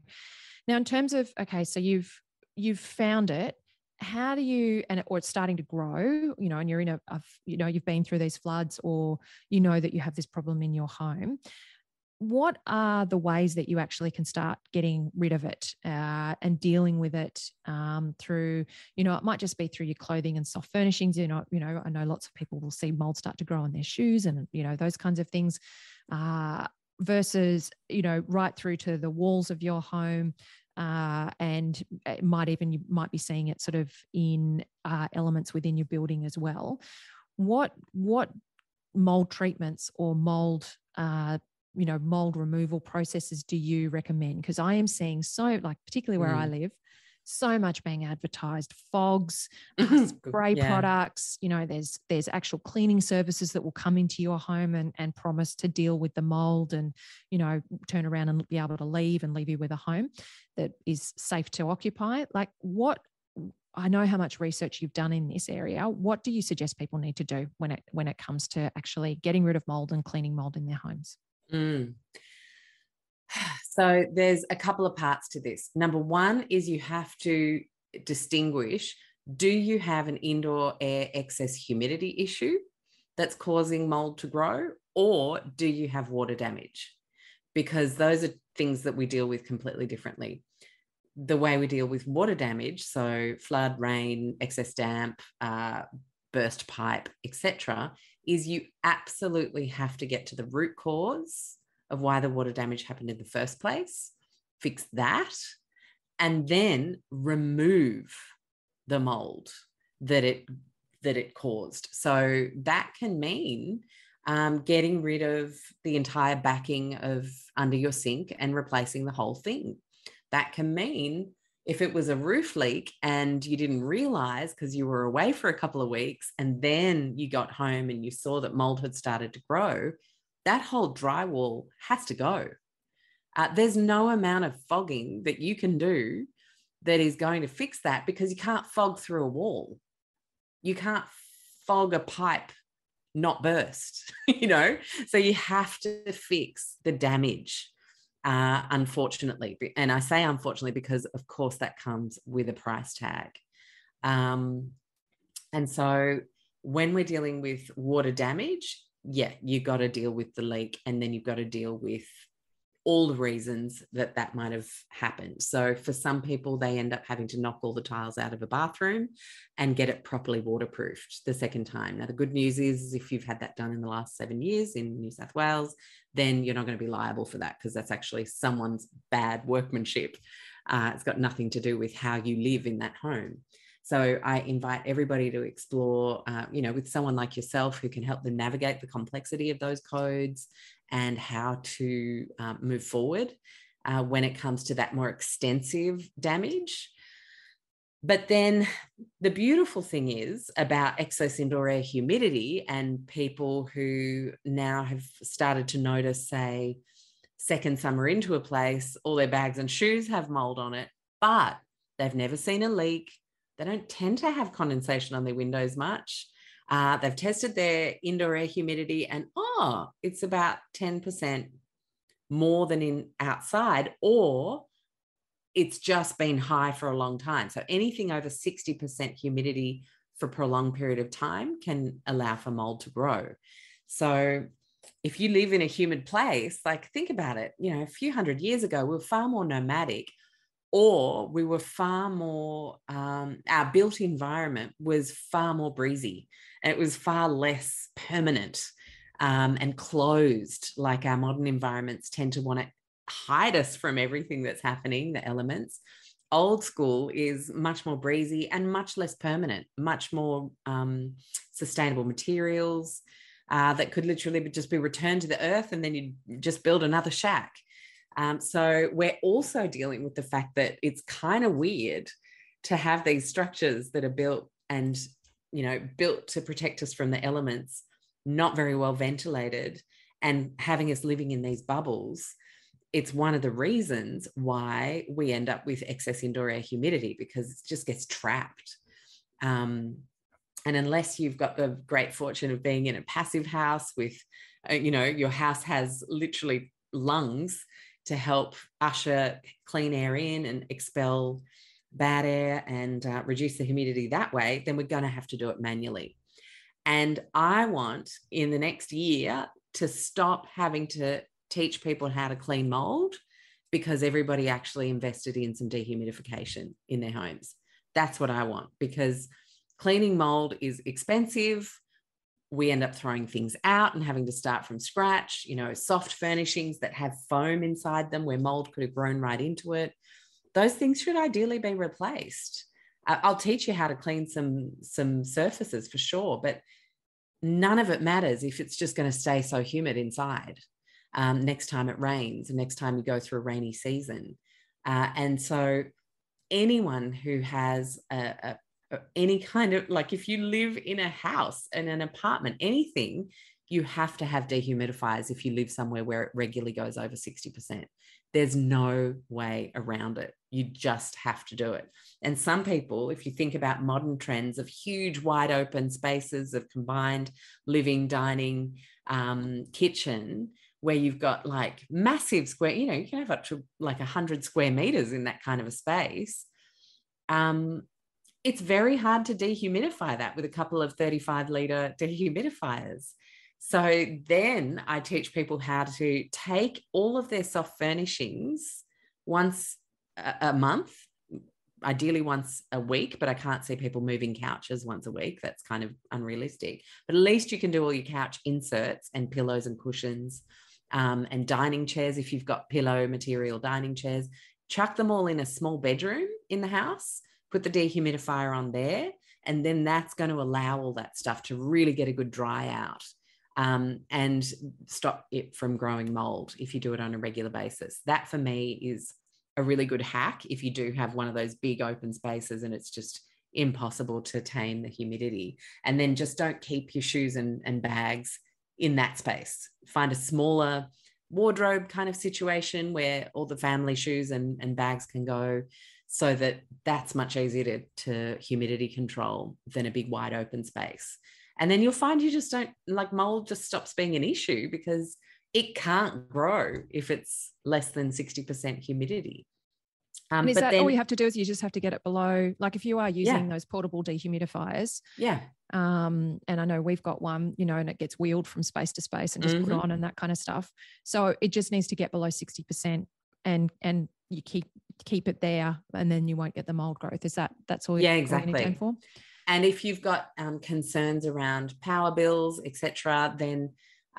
[SPEAKER 1] now in terms of okay, so you've you've found it. How do you and or it's starting to grow, you know, and you're in a, a you know, you've been through these floods or you know that you have this problem in your home what are the ways that you actually can start getting rid of it uh, and dealing with it um, through you know it might just be through your clothing and soft furnishings you know you know i know lots of people will see mold start to grow on their shoes and you know those kinds of things uh, versus you know right through to the walls of your home uh, and it might even you might be seeing it sort of in uh, elements within your building as well. What what mold treatments or mold uh, you know mold removal processes do you recommend because i am seeing so like particularly where mm. i live so much being advertised fogs uh, *laughs* spray yeah. products you know there's there's actual cleaning services that will come into your home and and promise to deal with the mold and you know turn around and be able to leave and leave you with a home that is safe to occupy like what I know how much research you've done in this area. What do you suggest people need to do when it when it comes to actually getting rid of mold and cleaning mold in their homes?
[SPEAKER 2] Mm. *sighs* So there's a couple of parts to this. Number one is you have to distinguish do you have an indoor air excess humidity issue that's causing mold to grow, or do you have water damage? Because those are things that we deal with completely differently. The way we deal with water damage, so flood, rain, excess damp, uh, burst pipe, etc., is you absolutely have to get to the root cause of why the water damage happened in the first place, fix that, and then remove the mold that it that it caused. So that can mean um, getting rid of the entire backing of under your sink and replacing the whole thing. That can mean if it was a roof leak and you didn't realize because you were away for a couple of weeks and then you got home and you saw that mold had started to grow, that whole drywall has to go. Uh, there's no amount of fogging that you can do that is going to fix that because you can't fog through a wall. You can't fog a pipe not burst, *laughs* you know? So you have to fix the damage, uh, unfortunately. And I say unfortunately because, of course, that comes with a price tag. Um, and so when we're dealing with water damage, yeah, you've got to deal with the leak and then you've got to deal with all the reasons that that might have happened. So for some people, they end up having to knock all the tiles out of a bathroom and get it properly waterproofed the second time. Now, the good news is if you've had that done in the last seven years in New South Wales, then you're not going to be liable for that because that's actually someone's bad workmanship. Uh, it's got nothing to do with how you live in that home. So I invite everybody to explore, uh, you know, with someone like yourself who can help them navigate the complexity of those codes and how to um, move forward uh, when it comes to that more extensive damage. But then the beautiful thing is about excess air humidity and people who now have started to notice, say, second summer into a place, all their bags and shoes have mold on it, but they've never seen a leak. They don't tend to have condensation on their windows much. Uh, they've tested their indoor air humidity and, oh, it's about 10% more than in outside, or it's just been high for a long time. So anything over 60% humidity for a prolonged period of time can allow for mold to grow. So if you live in a humid place, like think about it, you know, a few hundred years ago, we were far more nomadic or we were far more um, our built environment was far more breezy it was far less permanent um, and closed like our modern environments tend to want to hide us from everything that's happening the elements old school is much more breezy and much less permanent much more um, sustainable materials uh, that could literally just be returned to the earth and then you just build another shack. Um, so we're also dealing with the fact that it's kind of weird to have these structures that are built and you know built to protect us from the elements, not very well ventilated, and having us living in these bubbles. It's one of the reasons why we end up with excess indoor air humidity because it just gets trapped. Um, and unless you've got the great fortune of being in a passive house with uh, you know your house has literally lungs to help usher clean air in and expel bad air and uh, reduce the humidity that way then we're going to have to do it manually and i want in the next year to stop having to teach people how to clean mold because everybody actually invested in some dehumidification in their homes that's what i want because cleaning mold is expensive. We end up throwing things out and having to start from scratch. You know, soft furnishings that have foam inside them where mold could have grown right into it. Those things should ideally be replaced. I'll teach you how to clean some some surfaces for sure, but none of it matters if it's just going to stay so humid inside. Um, next time it rains, and next time you go through a rainy season, uh, and so anyone who has a, a, any kind of like if you live in a house and an apartment anything you have to have dehumidifiers if you live somewhere where it regularly goes over 60% there's no way around it. You just have to do it. And some people if you think about modern trends of huge wide open spaces of combined living dining um, kitchen where you've got like massive square you know you can have up to like 100 square meters in that kind of a space um, it's very hard to dehumidify that with a couple of 35 litre dehumidifiers. So then I teach people how to take all of their soft furnishings once a, month, ideally once a week, but I can't see people moving couches once a week. That's kind of unrealistic. But at least you can do all your couch inserts and pillows and cushions um, and dining chairs if you've got pillow material dining chairs. Chuck them all in a small bedroom in the house put the dehumidifier on there, and then that's going to allow all that stuff to really get a good dry out um, and stop it from growing mold if you do it on a regular basis. That for me is a really good hack if you do have one of those big open spaces and it's just impossible to tame the humidity. And then just don't keep your shoes and, and bags in that space. Find a smaller wardrobe kind of situation where all the family shoes and, and bags can go so that that's much easier to, to humidity control than a big wide open space. And then you'll find you just don't like mold just stops being an issue because it can't grow if it's less than 60% humidity.
[SPEAKER 1] Um, is that then, all you have to do is you just have to get it below, like if you are using yeah. those portable dehumidifiers.
[SPEAKER 2] Yeah.
[SPEAKER 1] Um, and I know we've got one, you know, and it gets wheeled from space to space and just mm-hmm. put on and that kind of stuff. So it just needs to get below 60% and and you keep keep it there and then you won't get the mold growth is that that's all
[SPEAKER 2] yeah exactly for and if you've got um, concerns around power bills etc then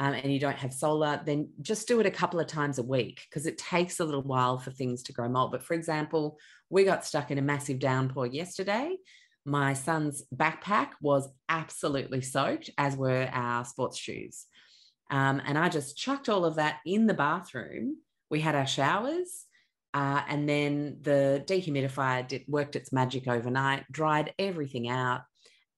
[SPEAKER 2] um, and you don't have solar then just do it a couple of times a week because it takes a little while for things to grow mold. But for example we got stuck in a massive downpour yesterday. My son's backpack was absolutely soaked as were our sports shoes. Um, and i just chucked all of that in the bathroom. We had our showers uh, and then the dehumidifier did, worked its magic overnight, dried everything out.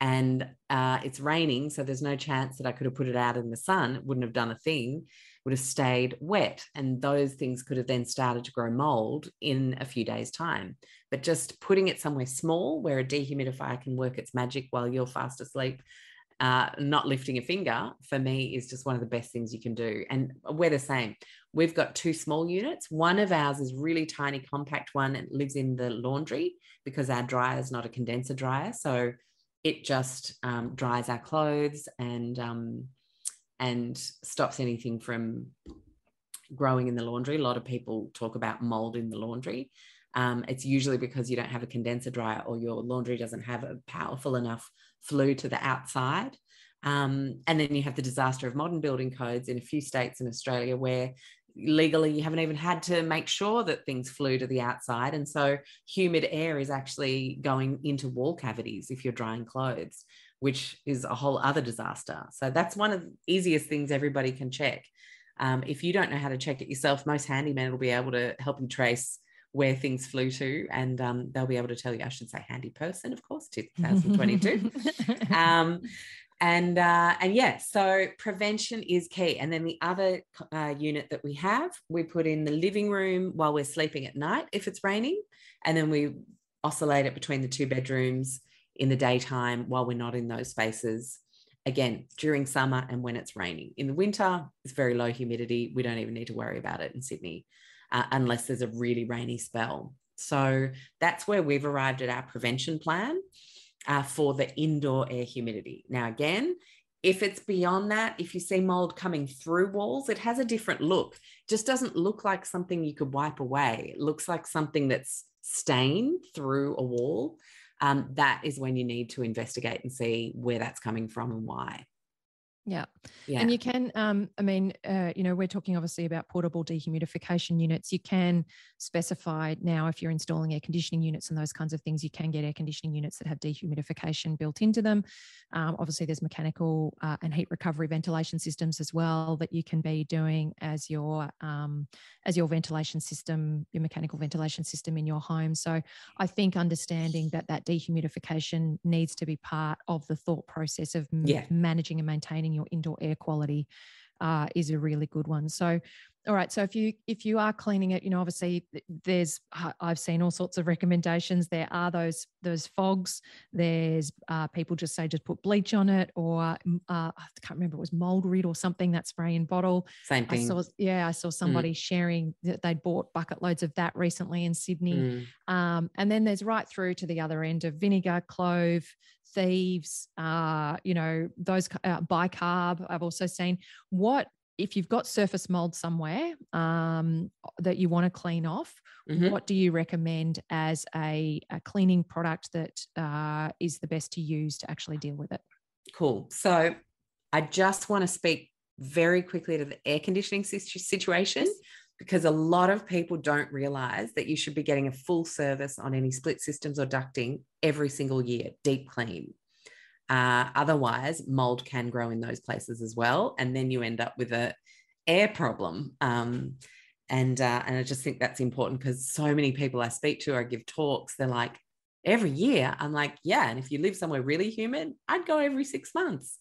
[SPEAKER 2] And uh, it's raining, so there's no chance that I could have put it out in the sun. It wouldn't have done a thing, would have stayed wet. And those things could have then started to grow mold in a few days' time. But just putting it somewhere small where a dehumidifier can work its magic while you're fast asleep uh, not lifting a finger for me is just one of the best things you can do. And we're the same. We've got two small units. One of ours is really tiny, compact one. It lives in the laundry because our dryer is not a condenser dryer. So it just um, dries our clothes and um, and stops anything from growing in the laundry. A lot of people talk about mold in the laundry. Um, it's usually because you don't have a condenser dryer or your laundry doesn't have a powerful enough flue to the outside. Um, and then you have the disaster of modern building codes in a few states in Australia where legally you haven't even had to make sure that things flew to the outside. And so humid air is actually going into wall cavities if you're drying clothes. which is a whole other disaster. So that's one of the easiest things everybody can check. Um, if you don't know how to check it yourself, most handymen will be able to help you trace where things flew to, and um, they'll be able to tell you. I should say, handy person, of course, *laughs* 2022. *laughs* um, and uh, and yeah, so prevention is key. And then the other uh, unit that we have, we put in the living room while we're sleeping at night if it's raining, and then we oscillate it between the two bedrooms in the daytime while we're not in those spaces. Again, during summer and when it's raining. In the winter, it's very low humidity. We don't even need to worry about it in Sydney uh, unless there's a really rainy spell. So that's where we've arrived at our prevention plan uh, for the indoor air humidity. Now, again, if it's beyond that, if you see mold coming through walls, it has a different look. Just doesn't look like something you could wipe away. It looks like something that's stained through a wall. Um, that is when you need to investigate and see where that's coming from and why.
[SPEAKER 1] Yeah. yeah. And you can, um, I mean, uh, you know, we're talking obviously about portable dehumidification units. You can specify now if you're installing air conditioning units and those kinds of things, you can get air conditioning units that have dehumidification built into them. Um, obviously, there's mechanical uh, and heat recovery ventilation systems as well that you can be doing as your um, as your ventilation system, your mechanical ventilation system in your home. So I think understanding that that dehumidification needs to be part of the thought process of yeah. managing and maintaining your indoor air quality uh, is a really good one. So all right so if you if you are cleaning it you know obviously there's i've seen all sorts of recommendations there are those those fogs there's uh, people just say just put bleach on it or uh, i can't remember it was mold rid or something that spray in bottle
[SPEAKER 2] same thing
[SPEAKER 1] I saw, yeah i saw mm. somebody mm. sharing that they'd bought bucket loads of that recently in sydney mm. um, and then there's right through to the other end of vinegar clove thieves uh, you know those uh, bicarb i've also seen what if you've got surface mold somewhere um, that you want to clean off, mm-hmm. what do you recommend as a, a cleaning product that uh, is the best to use to actually deal with it?
[SPEAKER 2] Cool. So I just want to speak very quickly to the air conditioning situation because a lot of people don't realize that you should be getting a full service on any split systems or ducting every single year, deep clean. Uh, otherwise, mold can grow in those places as well, and then you end up with a air problem. Um, and uh, and I just think that's important because so many people I speak to or give talks, they're like, every year. I'm like, yeah. And if you live somewhere really humid, I'd go every six months.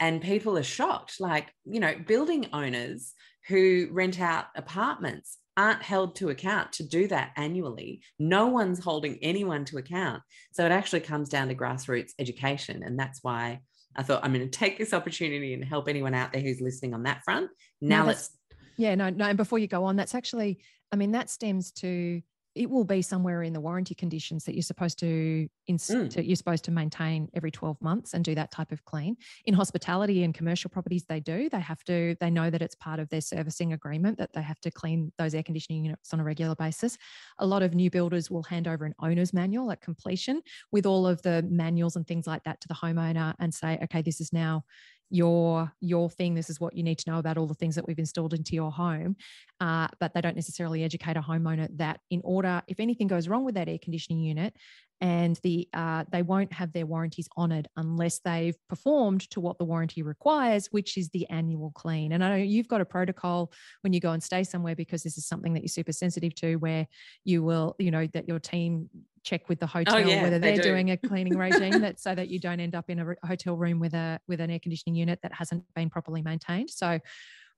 [SPEAKER 2] And people are shocked. Like, you know, building owners who rent out apartments aren't held to account to do that annually. No one's holding anyone to account. So it actually comes down to grassroots education. And that's why I thought I'm going to take this opportunity and help anyone out there who's listening on that front. Now no, let's.
[SPEAKER 1] Yeah, no, no. And before you go on, that's actually, I mean, that stems to it will be somewhere in the warranty conditions that you're supposed to, ins- mm. to, you're supposed to maintain every 12 months and do that type of clean. In hospitality and commercial properties they do. They have to they know that it's part of their servicing agreement that they have to clean those air conditioning units on a regular basis. A lot of new builders will hand over an owner's manual at completion with all of the manuals and things like that to the homeowner and say okay this is now your your thing this is what you need to know about all the things that we've installed into your home uh, but they don't necessarily educate a homeowner that in order if anything goes wrong with that air conditioning unit and the uh, they won't have their warranties honoured unless they've performed to what the warranty requires, which is the annual clean. And I know you've got a protocol when you go and stay somewhere because this is something that you're super sensitive to, where you will, you know, that your team check with the oh, hotel oh, yeah, whether they're they do. doing a cleaning regime *laughs* that so that you don't end up in a hotel room with a with an air conditioning unit that hasn't been properly maintained. So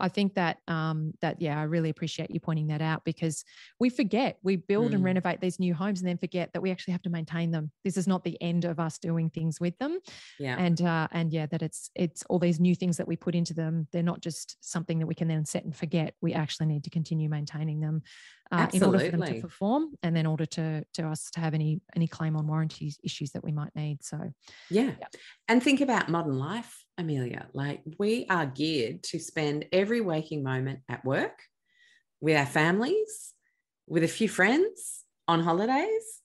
[SPEAKER 1] I think that um, that yeah, I really appreciate you pointing that out because we forget we build mm. and renovate these new homes and then forget that we actually have to maintain them. This is not the end of us doing things with them.
[SPEAKER 2] Yeah,
[SPEAKER 1] and uh, and yeah, that it's it's all these new things that we put into them. They're not just something that we can then set and forget. We actually need to continue maintaining them uh, in order for them to perform and then in order to to us to have any any claim on warranty issues that we might need so
[SPEAKER 2] yeah. yeah. and think about modern life amelia like we are geared to spend every waking moment at work with our families with a few friends on holidays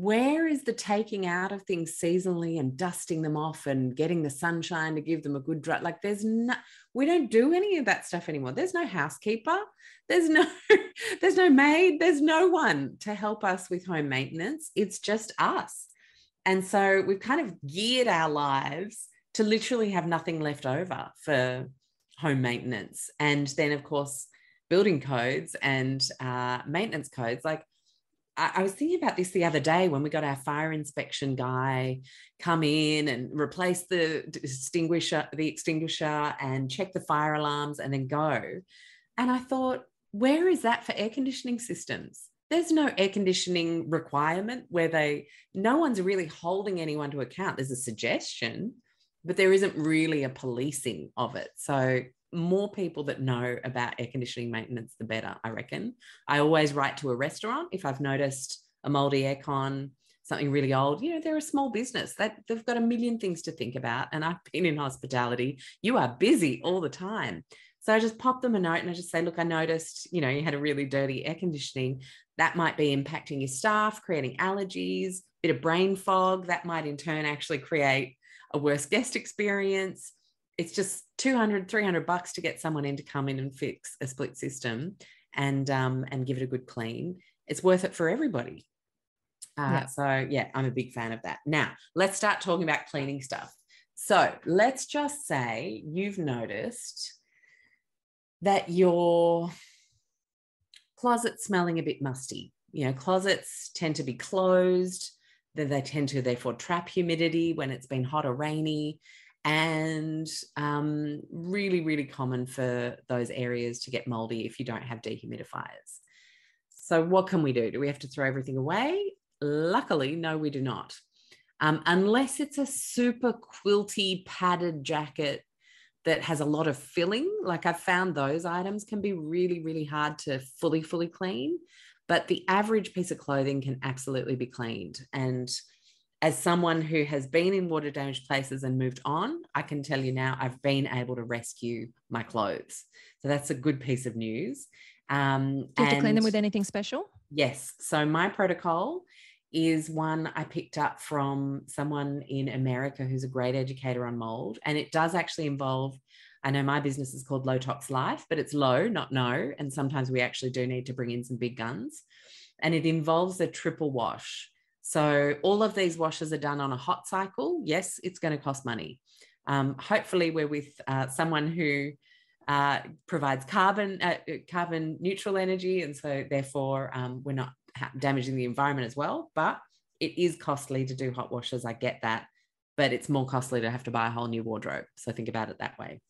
[SPEAKER 2] where is the taking out of things seasonally and dusting them off and getting the sunshine to give them a good dry like there's no we don't do any of that stuff anymore. There's no housekeeper. There's no *laughs* there's no maid. There's no one to help us with home maintenance. It's just us. And so we've kind of geared our lives to literally have nothing left over for home maintenance. And then, of course, building codes and uh, maintenance codes. Like I, was thinking about this the other day when we got our fire inspection guy come in and replace the extinguisher, the extinguisher, and check the fire alarms, and then go. And I thought, where is that for air conditioning systems? there's no air conditioning requirement where they no one's really holding anyone to account there's a suggestion but there isn't really a policing of it so more people that know about air conditioning maintenance the better i reckon i always write to a restaurant if i've noticed a moldy aircon something really old you know they're a small business that they've got a million things to think about and i've been in hospitality you are busy all the time so I just pop them a note and I just say, look, I noticed, you know, you had a really dirty air conditioning. That might be impacting your staff, creating allergies, bit of brain fog. That might in turn actually create a worse guest experience. It's just 200, 300 bucks to get someone in to come in and fix a split system and um, and give it a good clean. It's worth it for everybody. Uh, yeah. So yeah, I'm a big fan of that. Now let's start talking about cleaning stuff. So let's just say you've noticed that your closet smelling a bit musty. You know, closets tend to be closed, that they tend to therefore trap humidity when it's been hot or rainy, and um, really, really common for those areas to get moldy if you don't have dehumidifiers. So, what can we do? Do we have to throw everything away? Luckily, no, we do not. Um, unless it's a super quilty padded jacket that has a lot of filling. Like I've found those items can be really, really hard to fully, fully clean. But the average piece of clothing can absolutely be cleaned. And as someone who has been in water damaged places and moved on, I can tell you now I've been able to rescue my clothes. So that's a good piece of news.
[SPEAKER 1] Um, Do you have to clean them with anything special?
[SPEAKER 2] Yes. So my protocol is one I picked up from someone in America who's a great educator on mold. And it does actually involve, I know my business is called Low Tox Life, but it's low, not no. And sometimes we actually do need to bring in some big guns. And it involves a triple wash. So all of these washes are done on a hot cycle. Yes, it's going to cost money. Um, hopefully, we're with uh, someone who uh, provides carbon uh, carbon neutral energy, and so therefore um, we're not damaging the environment as well. But it is costly to do hot washes. I get that. But it's more costly to have to buy a whole new wardrobe. So think about it that way.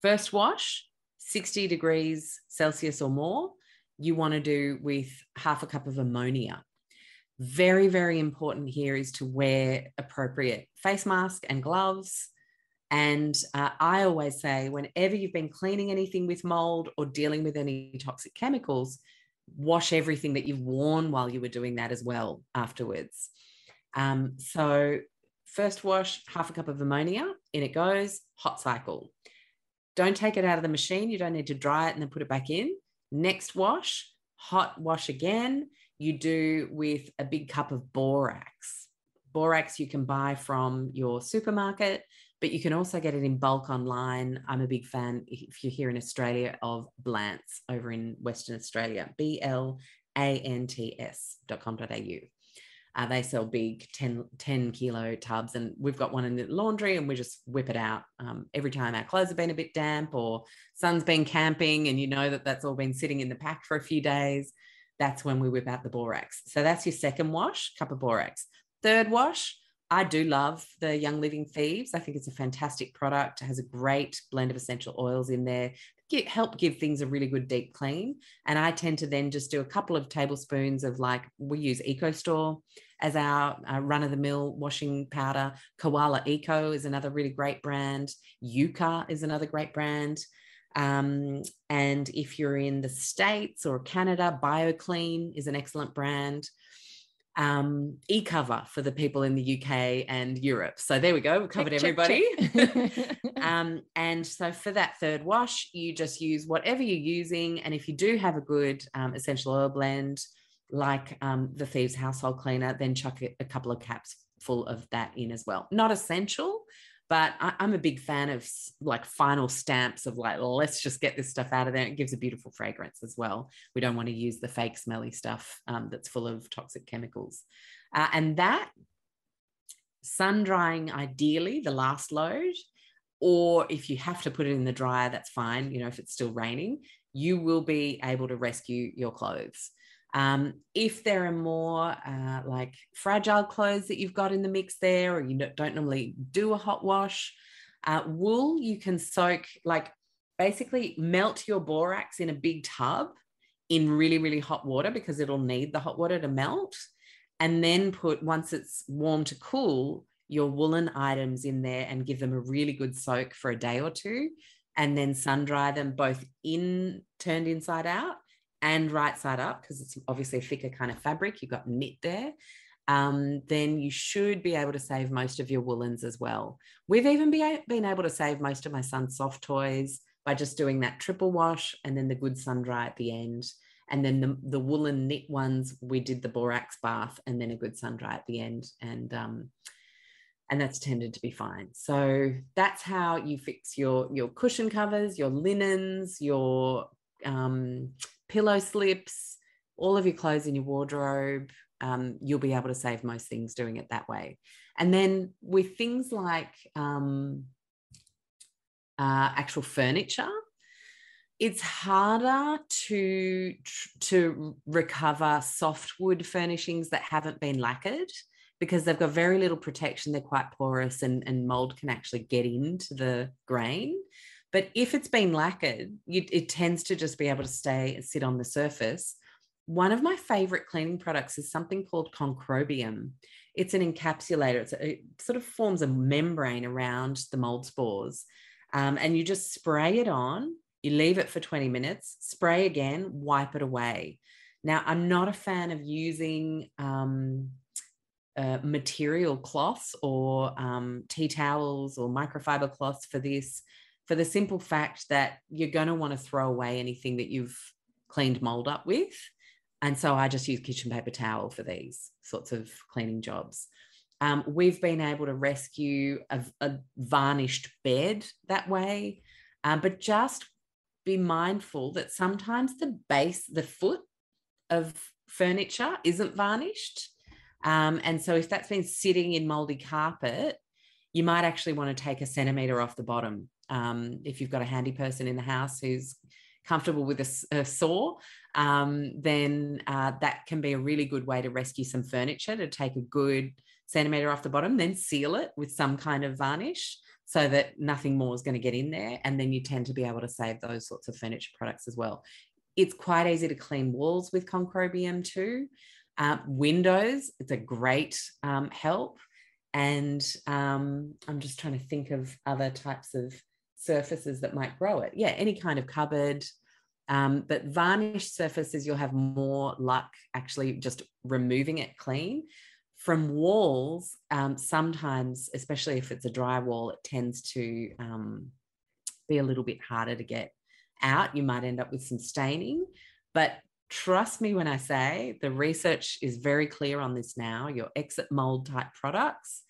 [SPEAKER 2] First wash, 60 degrees Celsius or more, you want to do with half a cup of ammonia. Very, very important here is to wear appropriate face mask and gloves. And uh, I always say, whenever you've been cleaning anything with mold or dealing with any toxic chemicals, wash everything that you've worn while you were doing that as well afterwards. Um, so, first wash, half a cup of ammonia, in it goes, hot cycle. Don't take it out of the machine. You don't need to dry it and then put it back in. Next wash, hot wash again. You do with a big cup of borax. Borax you can buy from your supermarket but you can also get it in bulk online. I'm a big fan, if you're here in Australia, of Blants over in Western Australia, B L A N T S B L A N T S.com.au. Uh, they sell big 10, 10 kilo tubs, and we've got one in the laundry, and we just whip it out um, every time our clothes have been a bit damp or son's been camping, and you know that that's all been sitting in the pack for a few days. That's when we whip out the borax. So that's your second wash, cup of borax. Third wash, I do love the Young Living Thieves. I think it's a fantastic product. It has a great blend of essential oils in there. Get, help give things a really good deep clean. And I tend to then just do a couple of tablespoons of like we use EcoStore as our run of the mill washing powder. Koala Eco is another really great brand. Euca is another great brand. Um, and if you're in the States or Canada, Biokleen is an excellent brand um, Ecover for the people in the UK and Europe. So there we go. We've covered check, everybody. Check, *laughs* *laughs* um, and so for that third wash, you just use whatever you're using. And if you do have a good um, essential oil blend, like um, the Thieves Household Cleaner, then chuck a couple of caps full of that in as well. Not essential, but I, am a big fan of like final stamps of like, let's just get this stuff out of there. It gives a beautiful fragrance as well. We don't want to use the fake smelly stuff um, that's full of toxic chemicals. Uh, and that sun drying ideally the last load, or if you have to put it in the dryer, that's fine. You know, if it's still raining, you will be able to rescue your clothes. Um, if there are more uh, like fragile clothes that you've got in the mix there, or you don't normally do a hot wash, uh, wool you can soak like basically melt your borax in a big tub in really, really hot water because it'll need the hot water to melt. And then put, once it's warm to cool, your woolen items in there and give them a really good soak for a day or two. And then sun dry them both in turned inside out and right side up because it's obviously a thicker kind of fabric. You've got knit there. Um, then you should be able to save most of your woolens as well. We've even be, been able to save most of my son's soft toys by just doing that triple wash and then the good sun dry at the end. And then the, the woolen knit ones, we did the borax bath and then a good sun dry at the end. And um, and that's tended to be fine. So that's how you fix your your cushion covers, your linens, your um, pillow slips, all of your clothes in your wardrobe. Um, you'll be able to save most things doing it that way. And then with things like um, uh, actual furniture, it's harder to to recover softwood furnishings that haven't been lacquered because they've got very little protection. They're quite porous and, and mold can actually get into the grain. But if it's been lacquered, you, it tends to just be able to stay and sit on the surface. One of my favorite cleaning products is something called concrobium. It's an encapsulator. It's a, it sort of forms a membrane around the mold spores. Um, and you just spray it on, you leave it for 20 minutes, spray again, wipe it away. Now, I'm not a fan of using um, uh, material cloths or um, tea towels or microfiber cloths for this for the simple fact that you're going to want to throw away anything that you've cleaned mold up with. And so I just use kitchen paper towel for these sorts of cleaning jobs. Um, we've been able to rescue a, a varnished bed that way, um, but just be mindful that sometimes the base, the foot of furniture isn't varnished. Um, and so if that's been sitting in moldy carpet, you might actually want to take a centimeter off the bottom um, if you've got a handy person in the house who's comfortable with a, a saw, um, then uh, that can be a really good way to rescue some furniture to take a good centimeter off the bottom, then seal it with some kind of varnish so that nothing more is going to get in there. And then you tend to be able to save those sorts of furniture products as well. It's quite easy to clean walls with concrobium too. Uh, windows, it's a great um, help. And um, I'm just trying to think of other types of surfaces that might grow it. Yeah, any kind of cupboard. Um, but varnished surfaces, you'll have more luck actually just removing it clean. From walls, um, sometimes, especially if it's a dry wall, it tends to um, be a little bit harder to get out. You might end up with some staining. But trust me when I say the research is very clear on this now. Your exit mold type products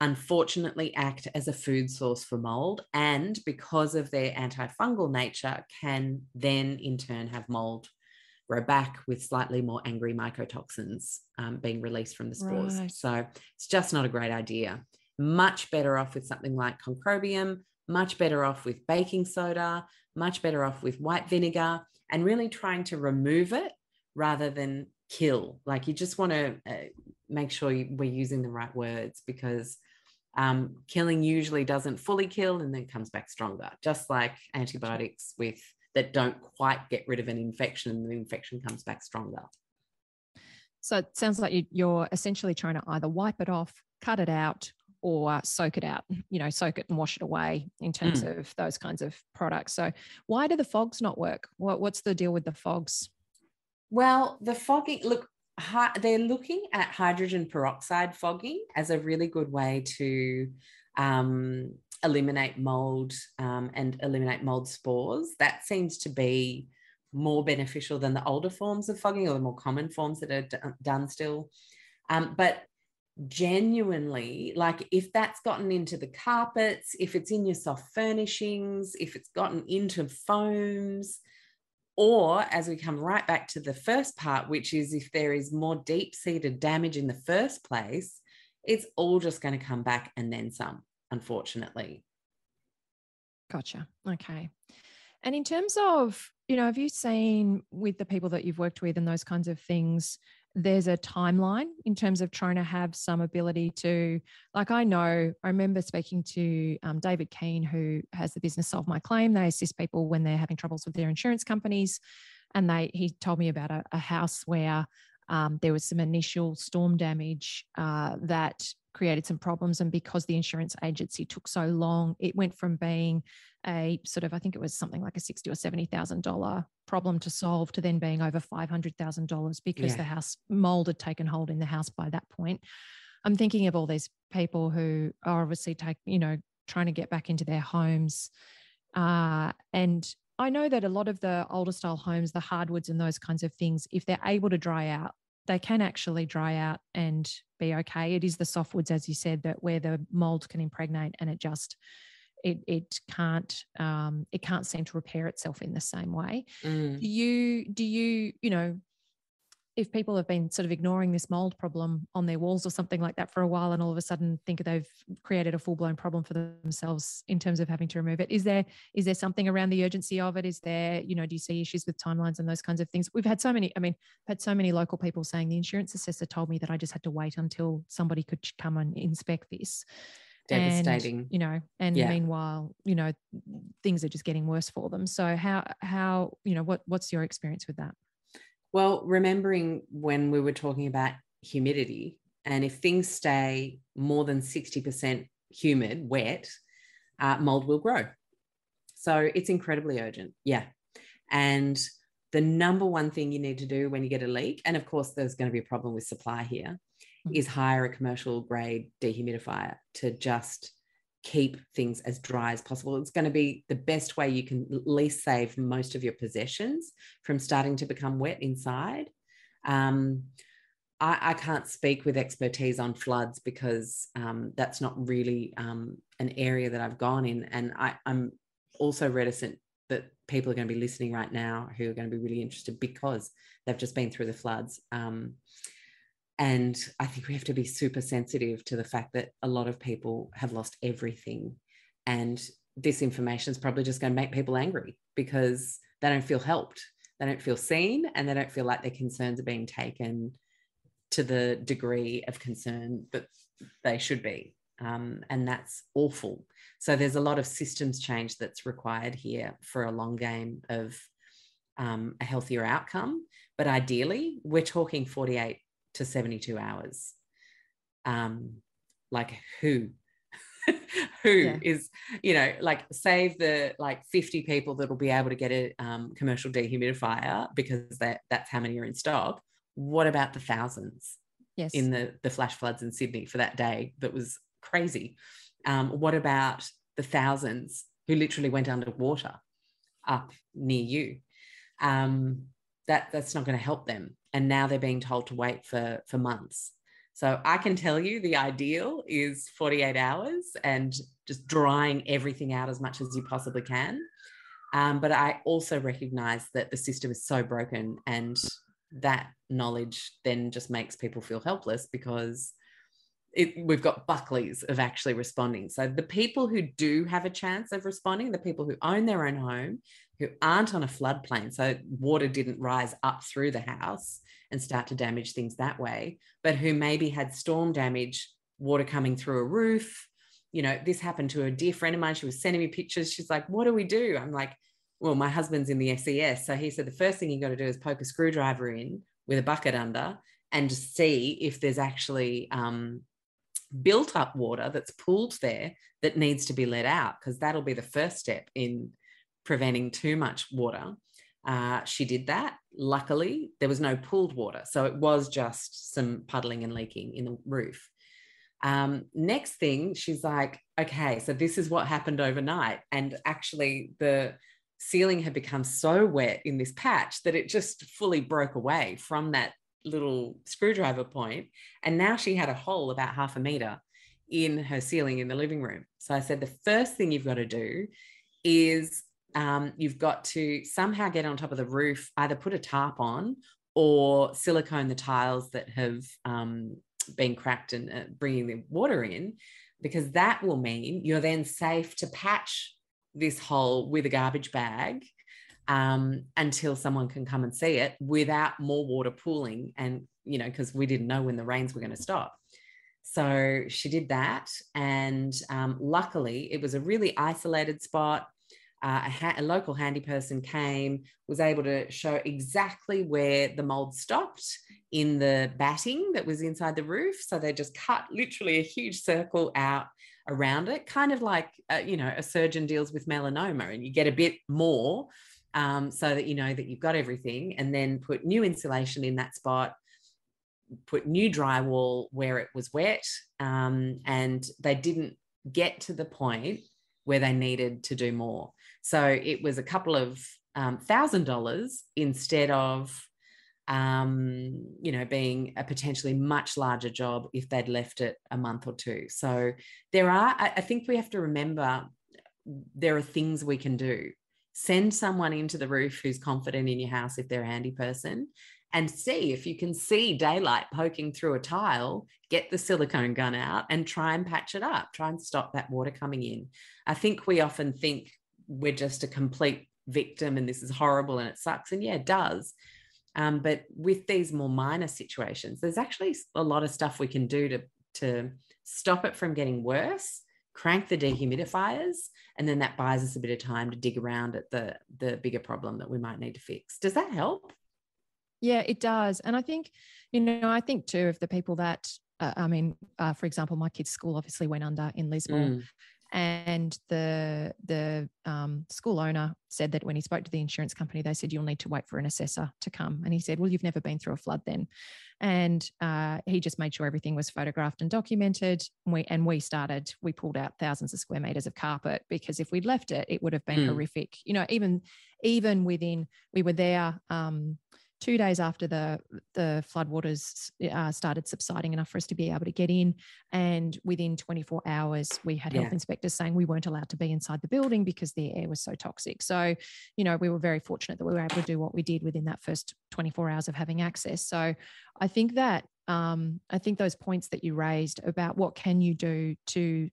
[SPEAKER 2] unfortunately act as a food source for mold and because of their antifungal nature can then in turn have mold grow back with slightly more angry mycotoxins um, being released from the spores. Right. so it's just not a great idea. Much better off with something like concrobium much better off with baking soda much better off with white vinegar and really trying to remove it rather than kill. Like you just want to uh, make sure you, we're using the right words because um, killing usually doesn't fully kill and then comes back stronger, just like antibiotics with that don't quite get rid of an infection and the infection comes back stronger.
[SPEAKER 1] So it sounds like you're essentially trying to either wipe it off, cut it out, or soak it out, you know, soak it and wash it away in terms mm. of those kinds of products. So why do the fogs not work? What, what's the deal with the fogs?
[SPEAKER 2] Well, the fogging, look, they're looking at hydrogen peroxide fogging as a really good way to um, eliminate mold um, and eliminate mold spores. That seems to be more beneficial than the older forms of fogging or the more common forms that are d- done still. Um, but genuinely, like if that's gotten into the carpets, if it's in your soft furnishings, if it's gotten into foams, or as we come right back to the first part, which is if there is more deep seated damage in the first place, it's all just going to come back and then some, unfortunately.
[SPEAKER 1] Gotcha. Okay. And in terms of, you know, have you seen with the people that you've worked with and those kinds of things, there's a timeline in terms of trying to have some ability to, like, I know, I remember speaking to um, David Keane, who has the business Solve My Claim. They assist people when they're having troubles with their insurance companies. And they, he told me about a, a house where um, there was some initial storm damage uh, that created some problems. And because the insurance agency took so long, it went from being a sort of, I think it was something like a sixty or seventy thousand dollar problem to solve to then being over five hundred thousand dollars because yeah. the house mold had taken hold in the house by that point. I'm thinking of all these people who are obviously take, you know, trying to get back into their homes. Uh, and I know that a lot of the older style homes, the hardwoods and those kinds of things, if they're able to dry out, they can actually dry out and be okay. It is the softwoods, as you said, that where the mold can impregnate and it just it it can't um, it can't seem to repair itself in the same way. Mm. Do you do you you know if people have been sort of ignoring this mold problem on their walls or something like that for a while and all of a sudden think they've created a full-blown problem for themselves in terms of having to remove it is there is there something around the urgency of it? Is there you know do you see issues with timelines and those kinds of things? We've had so many i mean had so many local people saying the insurance assessor told me that i just had to wait until somebody could come and inspect this.
[SPEAKER 2] Devastating.
[SPEAKER 1] and, you know and yeah. meanwhile you know things are just getting worse for them. So how how you know what what's your experience with that
[SPEAKER 2] well, remembering when we were talking about humidity, and if things stay more than 60% humid, wet, uh, mold will grow. So it's incredibly urgent. Yeah. And the number one thing you need to do when you get a leak, and of course, there's going to be a problem with supply here, mm-hmm. is hire a commercial grade dehumidifier to just keep things as dry as possible. It's going to be the best way you can least save most of your possessions from starting to become wet inside. Um, I, I, can't speak with expertise on floods because um, that's not really um, an area that I've gone in. And I, I'm also reticent that people are going to be listening right now who are going to be really interested because they've just been through the floods. Um, and I think we have to be super sensitive to the fact that a lot of people have lost everything. And this information is probably just going to make people angry because they don't feel helped. They don't feel seen and they don't feel like their concerns are being taken to the degree of concern that they should be. Um, and that's awful. So there's a lot of systems change that's required here for a long game of um, a healthier outcome. But ideally, we're talking 48 to 72 hours. Um, like who? *laughs* who yeah. is you know like save the like 50 people that'll be able to get a um, commercial dehumidifier because that that's how many are in stock what about the thousands
[SPEAKER 1] yes
[SPEAKER 2] in the the flash floods in sydney for that day that was crazy um, what about the thousands who literally went underwater up near you um, that that's not going to help them and now they're being told to wait for for months so i can tell you the ideal is 48 hours and just drying everything out as much as you possibly can um, but i also recognize that the system is so broken and that knowledge then just makes people feel helpless because it, we've got Buckleys of actually responding. So the people who do have a chance of responding, the people who own their own home, who aren't on a floodplain, so water didn't rise up through the house and start to damage things that way, but who maybe had storm damage, water coming through a roof. You know, this happened to a dear friend of mine. She was sending me pictures. She's like, "What do we do?" I'm like, "Well, my husband's in the SES, so he said the first thing you got to do is poke a screwdriver in with a bucket under and just see if there's actually um, built up water that's pooled there that needs to be let out because that'll be the first step in preventing too much water. Uh, she did that. Luckily, there was no pooled water. So it was just some puddling and leaking in the roof. Um, next thing, she's like, okay, so this is what happened overnight. And actually, the ceiling had become so wet in this patch that it just fully broke away from that little screwdriver point, and now she had a hole about half a meter in her ceiling in the living room. So I said, the first thing you've got to do is um, you've got to somehow get on top of the roof, either put a tarp on or silicone the tiles that have um, being cracked and uh, bringing the water in, because that will mean you're then safe to patch this hole with a garbage bag um, until someone can come and see it without more water pooling. And, you know, because we didn't know when the rains were going to stop. So she did that. And um, luckily, it was a really isolated spot. Uh, a, ha- a, local handy person came, was able to show exactly where the mold stopped in the batting that was inside the roof. So they just cut literally a huge circle out around it, kind of like, uh, you know, a surgeon deals with melanoma and you get a bit more um, so that you know that you've got everything, and then put new insulation in that spot, put new drywall where it was wet, um, and they didn't get to the point where they needed to do more. So it was a couple of um, thousand dollars instead of um, you know, being a potentially much larger job if they'd left it a month or two. So there are, I think we have to remember there are things we can do send someone into the roof who's confident in your house if they're a handy person and see if you can see daylight poking through a tile get the silicone gun out and try and patch it up try and stop that water coming in i think we often think we're just a complete victim and this is horrible and it sucks. And yeah it does. Um, but with these more minor situations there's actually a lot of stuff we can do to to stop it from getting worse crank the dehumidifiers and then that buys us a bit of time to dig around at the the bigger problem that we might need to fix. Does that help?
[SPEAKER 1] Yeah it does. And i think you know i think too of the people that uh, i mean uh, for example my kids school obviously went under in Lismore. mm and the the um, school owner said that when he spoke to the insurance company, they said you'll need to wait for an assessor to come. And he said, "Well, you've never been through a flood then." And uh, he just made sure everything was photographed and documented. And we and we started. We pulled out thousands of square meters of carpet because if we'd left it, it would have been mm. horrific. You know, even even within we were there. Um, two days after the the floodwaters uh, started subsiding enough for us to be able to get in, and within 24 hours, we had yeah. health inspectors saying we weren't allowed to be inside the building because the air was so toxic. So, you know, we were very fortunate that we were able to do what we did within that first 24 hours of having access. So, I think that um, I think those points that you raised about what can you do to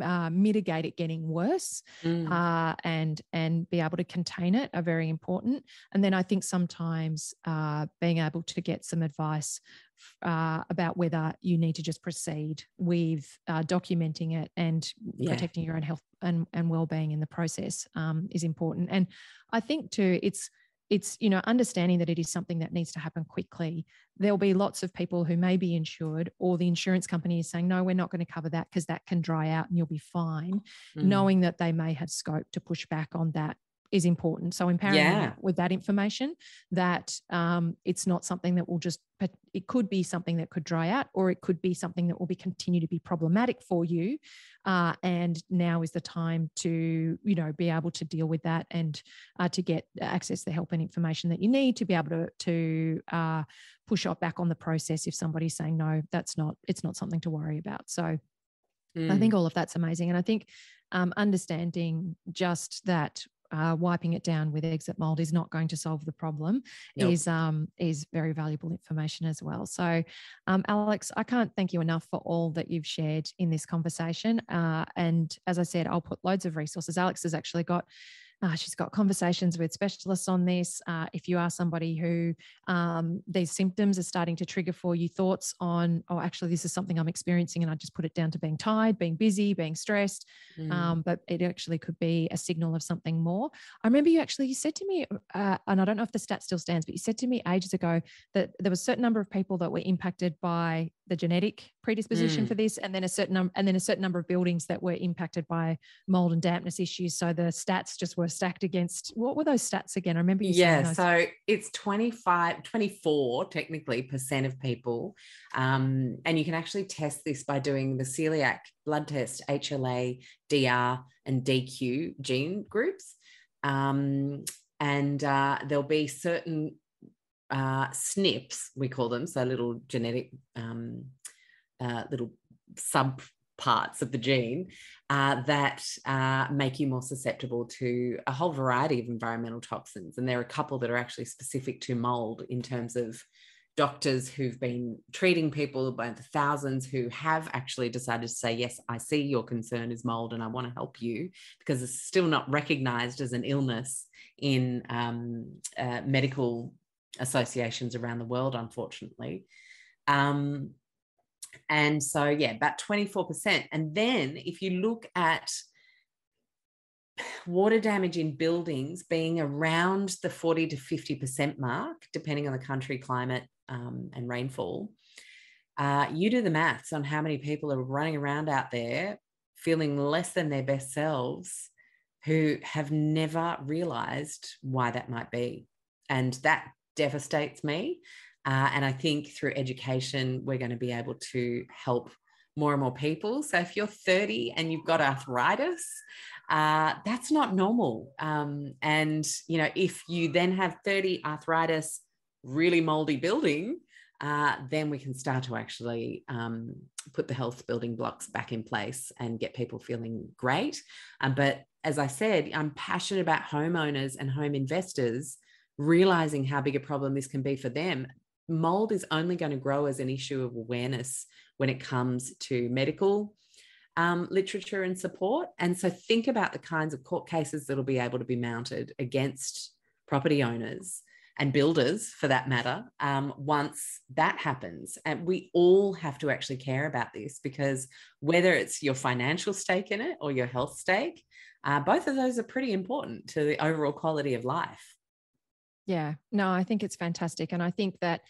[SPEAKER 1] uh, mitigate it getting worse mm. uh, and and be able to contain it are very important. And then I think sometimes uh, being able to get some advice uh, about whether you need to just proceed with uh, documenting it and yeah. protecting your own health and, and well-being in the process um, is important. And I think too, it's it's you know understanding that it is something that needs to happen quickly there'll be lots of people who may be insured or the insurance company is saying no we're not going to cover that because that can dry out and you'll be fine mm. knowing that they may have scope to push back on that is important. So empowering yeah. with that information that um, it's not something that will just, it could be something that could dry out, or it could be something that will be continue to be problematic for you. Uh, and now is the time to, you know, be able to deal with that and uh, to get access to the help and information that you need to be able to to uh, push up back on the process if somebody's saying no, that's not, it's not something to worry about. So. Mm. I think all of that's amazing. And I think um, understanding just that uh, wiping it down with exit mold is not going to solve the problem nope. is um, is very valuable information as well. So, um, Alexx, I can't thank you enough for all that you've shared in this conversation. Uh, and as I said, I'll put loads of resources. Alexx has actually got uh, she's got conversations with specialists on this. Uh, if you are somebody who um, these symptoms are starting to trigger for you, thoughts on, oh, actually, this is something I'm experiencing, and I just put it down to being tired, being busy, being stressed. Mm. Um, but it actually could be a signal of something more. I remember you actually you said to me, uh, and I don't know if the stat still stands, but you said to me ages ago that there was a certain number of people that were impacted by the genetic predisposition mm. for this, and then a certain number, and then a certain number of buildings that were impacted by mold and dampness issues. So the stats just were stacked against what were those stats again? I remember you
[SPEAKER 2] Yeah, so it's 25, 24 technically percent of people. Um, and you can actually test this by doing the celiac blood test, HLA, DR, and DQ gene groups. Um, and uh, there'll be certain uh, SNPs, we call them, so little genetic um, uh, little sub parts of the gene uh, that uh, make you more susceptible to a whole variety of environmental toxins. And there are a couple that are actually specific to mold in terms of doctors who've been treating people by the thousands who have actually decided to say, Yes, I see your concern is mold and I want to help you because it's still not recognized as an illness in um, uh, medical associations around the world, unfortunately. Um, and so, yeah, about 24%. And then if you look at water damage in buildings being around the 40 to 50% mark, depending on the country, climate, um, and rainfall, uh, you do the maths on how many people are running around out there feeling less than their best selves who have never realized why that might be. And that devastates me. Uh, and I think through education, we're going to be able to help more and more people. So if you're 30 and you've got arthritis, uh, that's not normal. Um, and, you know, if you then have 30 arthritis, really moldy building, uh, then we can start to actually um, put the health building blocks back in place and get people feeling great. Um, but as I said, I'm passionate about homeowners and home investors realizing how big a problem this can be for them. Mold is only going to grow as an issue of awareness when it comes to medical um, literature and support. And so think about the kinds of court cases that'll be able to be mounted against property owners and builders for that matter um, once that happens and we all have to actually care about this because whether it's your financial stake in it or your health stake uh, both of those are pretty important to the overall quality of life
[SPEAKER 1] yeah no i think it's fantastic and i think that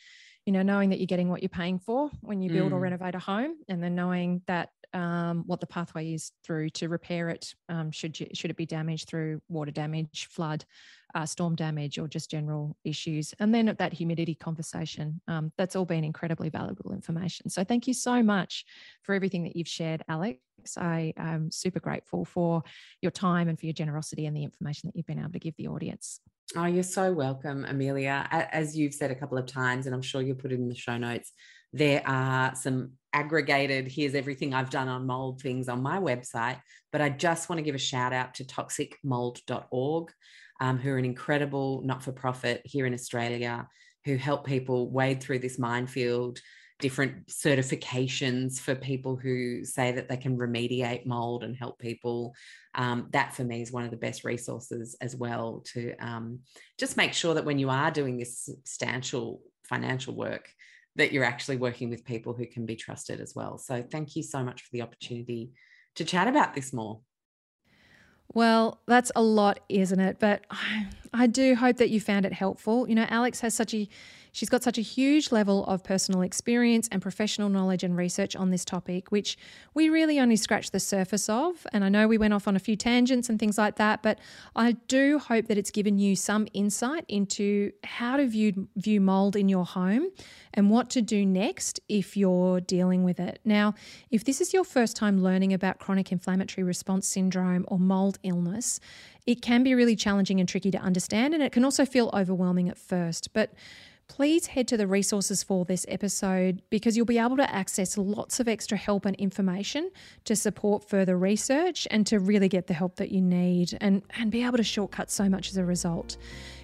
[SPEAKER 1] you know knowing that you're getting what you're paying for when you build mm. or renovate a home and then knowing that um, what the pathway is through to repair it um, should you, should it be damaged through water damage flood uh, storm damage or just general issues and then that humidity conversation um, that's all been incredibly valuable information so thank you so much for everything that you've shared alexx i am super grateful for your time and for your generosity and the information that you've been able to give the audience
[SPEAKER 2] Oh, you're so welcome, Amelia. As you've said a couple of times, and I'm sure you'll put it in the show notes, there are some aggregated, here's everything I've done on mold things on my website. But I just want to give a shout out to toxicmold.org, um, who are an incredible not for profit here in Australia who help people wade through this minefield different certifications for people who say that they can remediate mold and help people. Um, that for me is one of the best resources as well to um, just make sure that when you are doing this substantial financial work, that you're actually working with people who can be trusted as well. So thank you so much for the opportunity to chat about this more.
[SPEAKER 1] Well, that's a lot, isn't it? But *sighs* I, I do hope that you found it helpful. You know, Alexx has such a She's got such a huge level of personal experience and professional knowledge and research on this topic, which we really only scratched the surface of. And I know we went off on a few tangents and things like that, but I do hope that it's given you some insight into how to view, view mold in your home and what to do next if you're dealing with it. Now, if this is your first time learning about chronic inflammatory response syndrome or mold illness, it can be really challenging and tricky to understand, and it can also feel overwhelming at first. But please head to the resources for this episode because you'll be able to access lots of extra help and information to support further research and to really get the help that you need and, and be able to shortcut so much as a result.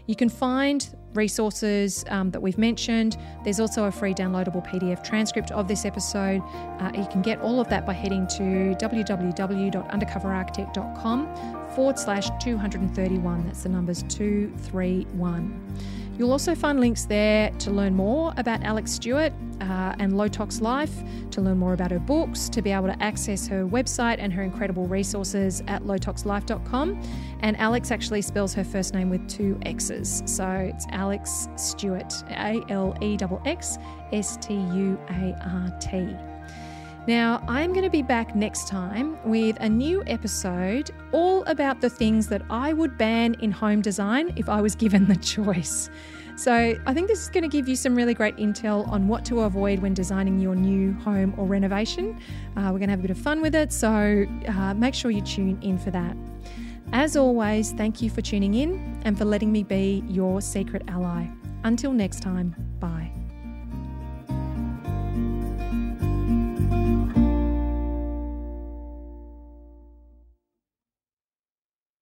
[SPEAKER 1] You can find resources um, that we've mentioned. There's also a free downloadable PDF transcript of this episode. Uh, you can get all of that by heading to www.undercoverarchitect.com forward slash 231. That's the numbers 231. You'll also find links there to learn more about Alexx Stuart uh, and Low Tox Life, to learn more about her books, to be able to access her website and her incredible resources at lowtoxlife.com. And Alexx actually spells her first name with two X's. So it's Alexx Stuart, A L E X S T U A R T. Now, I'm going to be back next time with a new episode all about the things that I would ban in home design if I was given the choice. So, I think this is going to give you some really great intel on what to avoid when designing your new home or renovation. Uh, we're going to have a bit of fun with it, so uh, make sure you tune in for that. As always, thank you for tuning in and for letting me be your secret ally. Until next time, bye.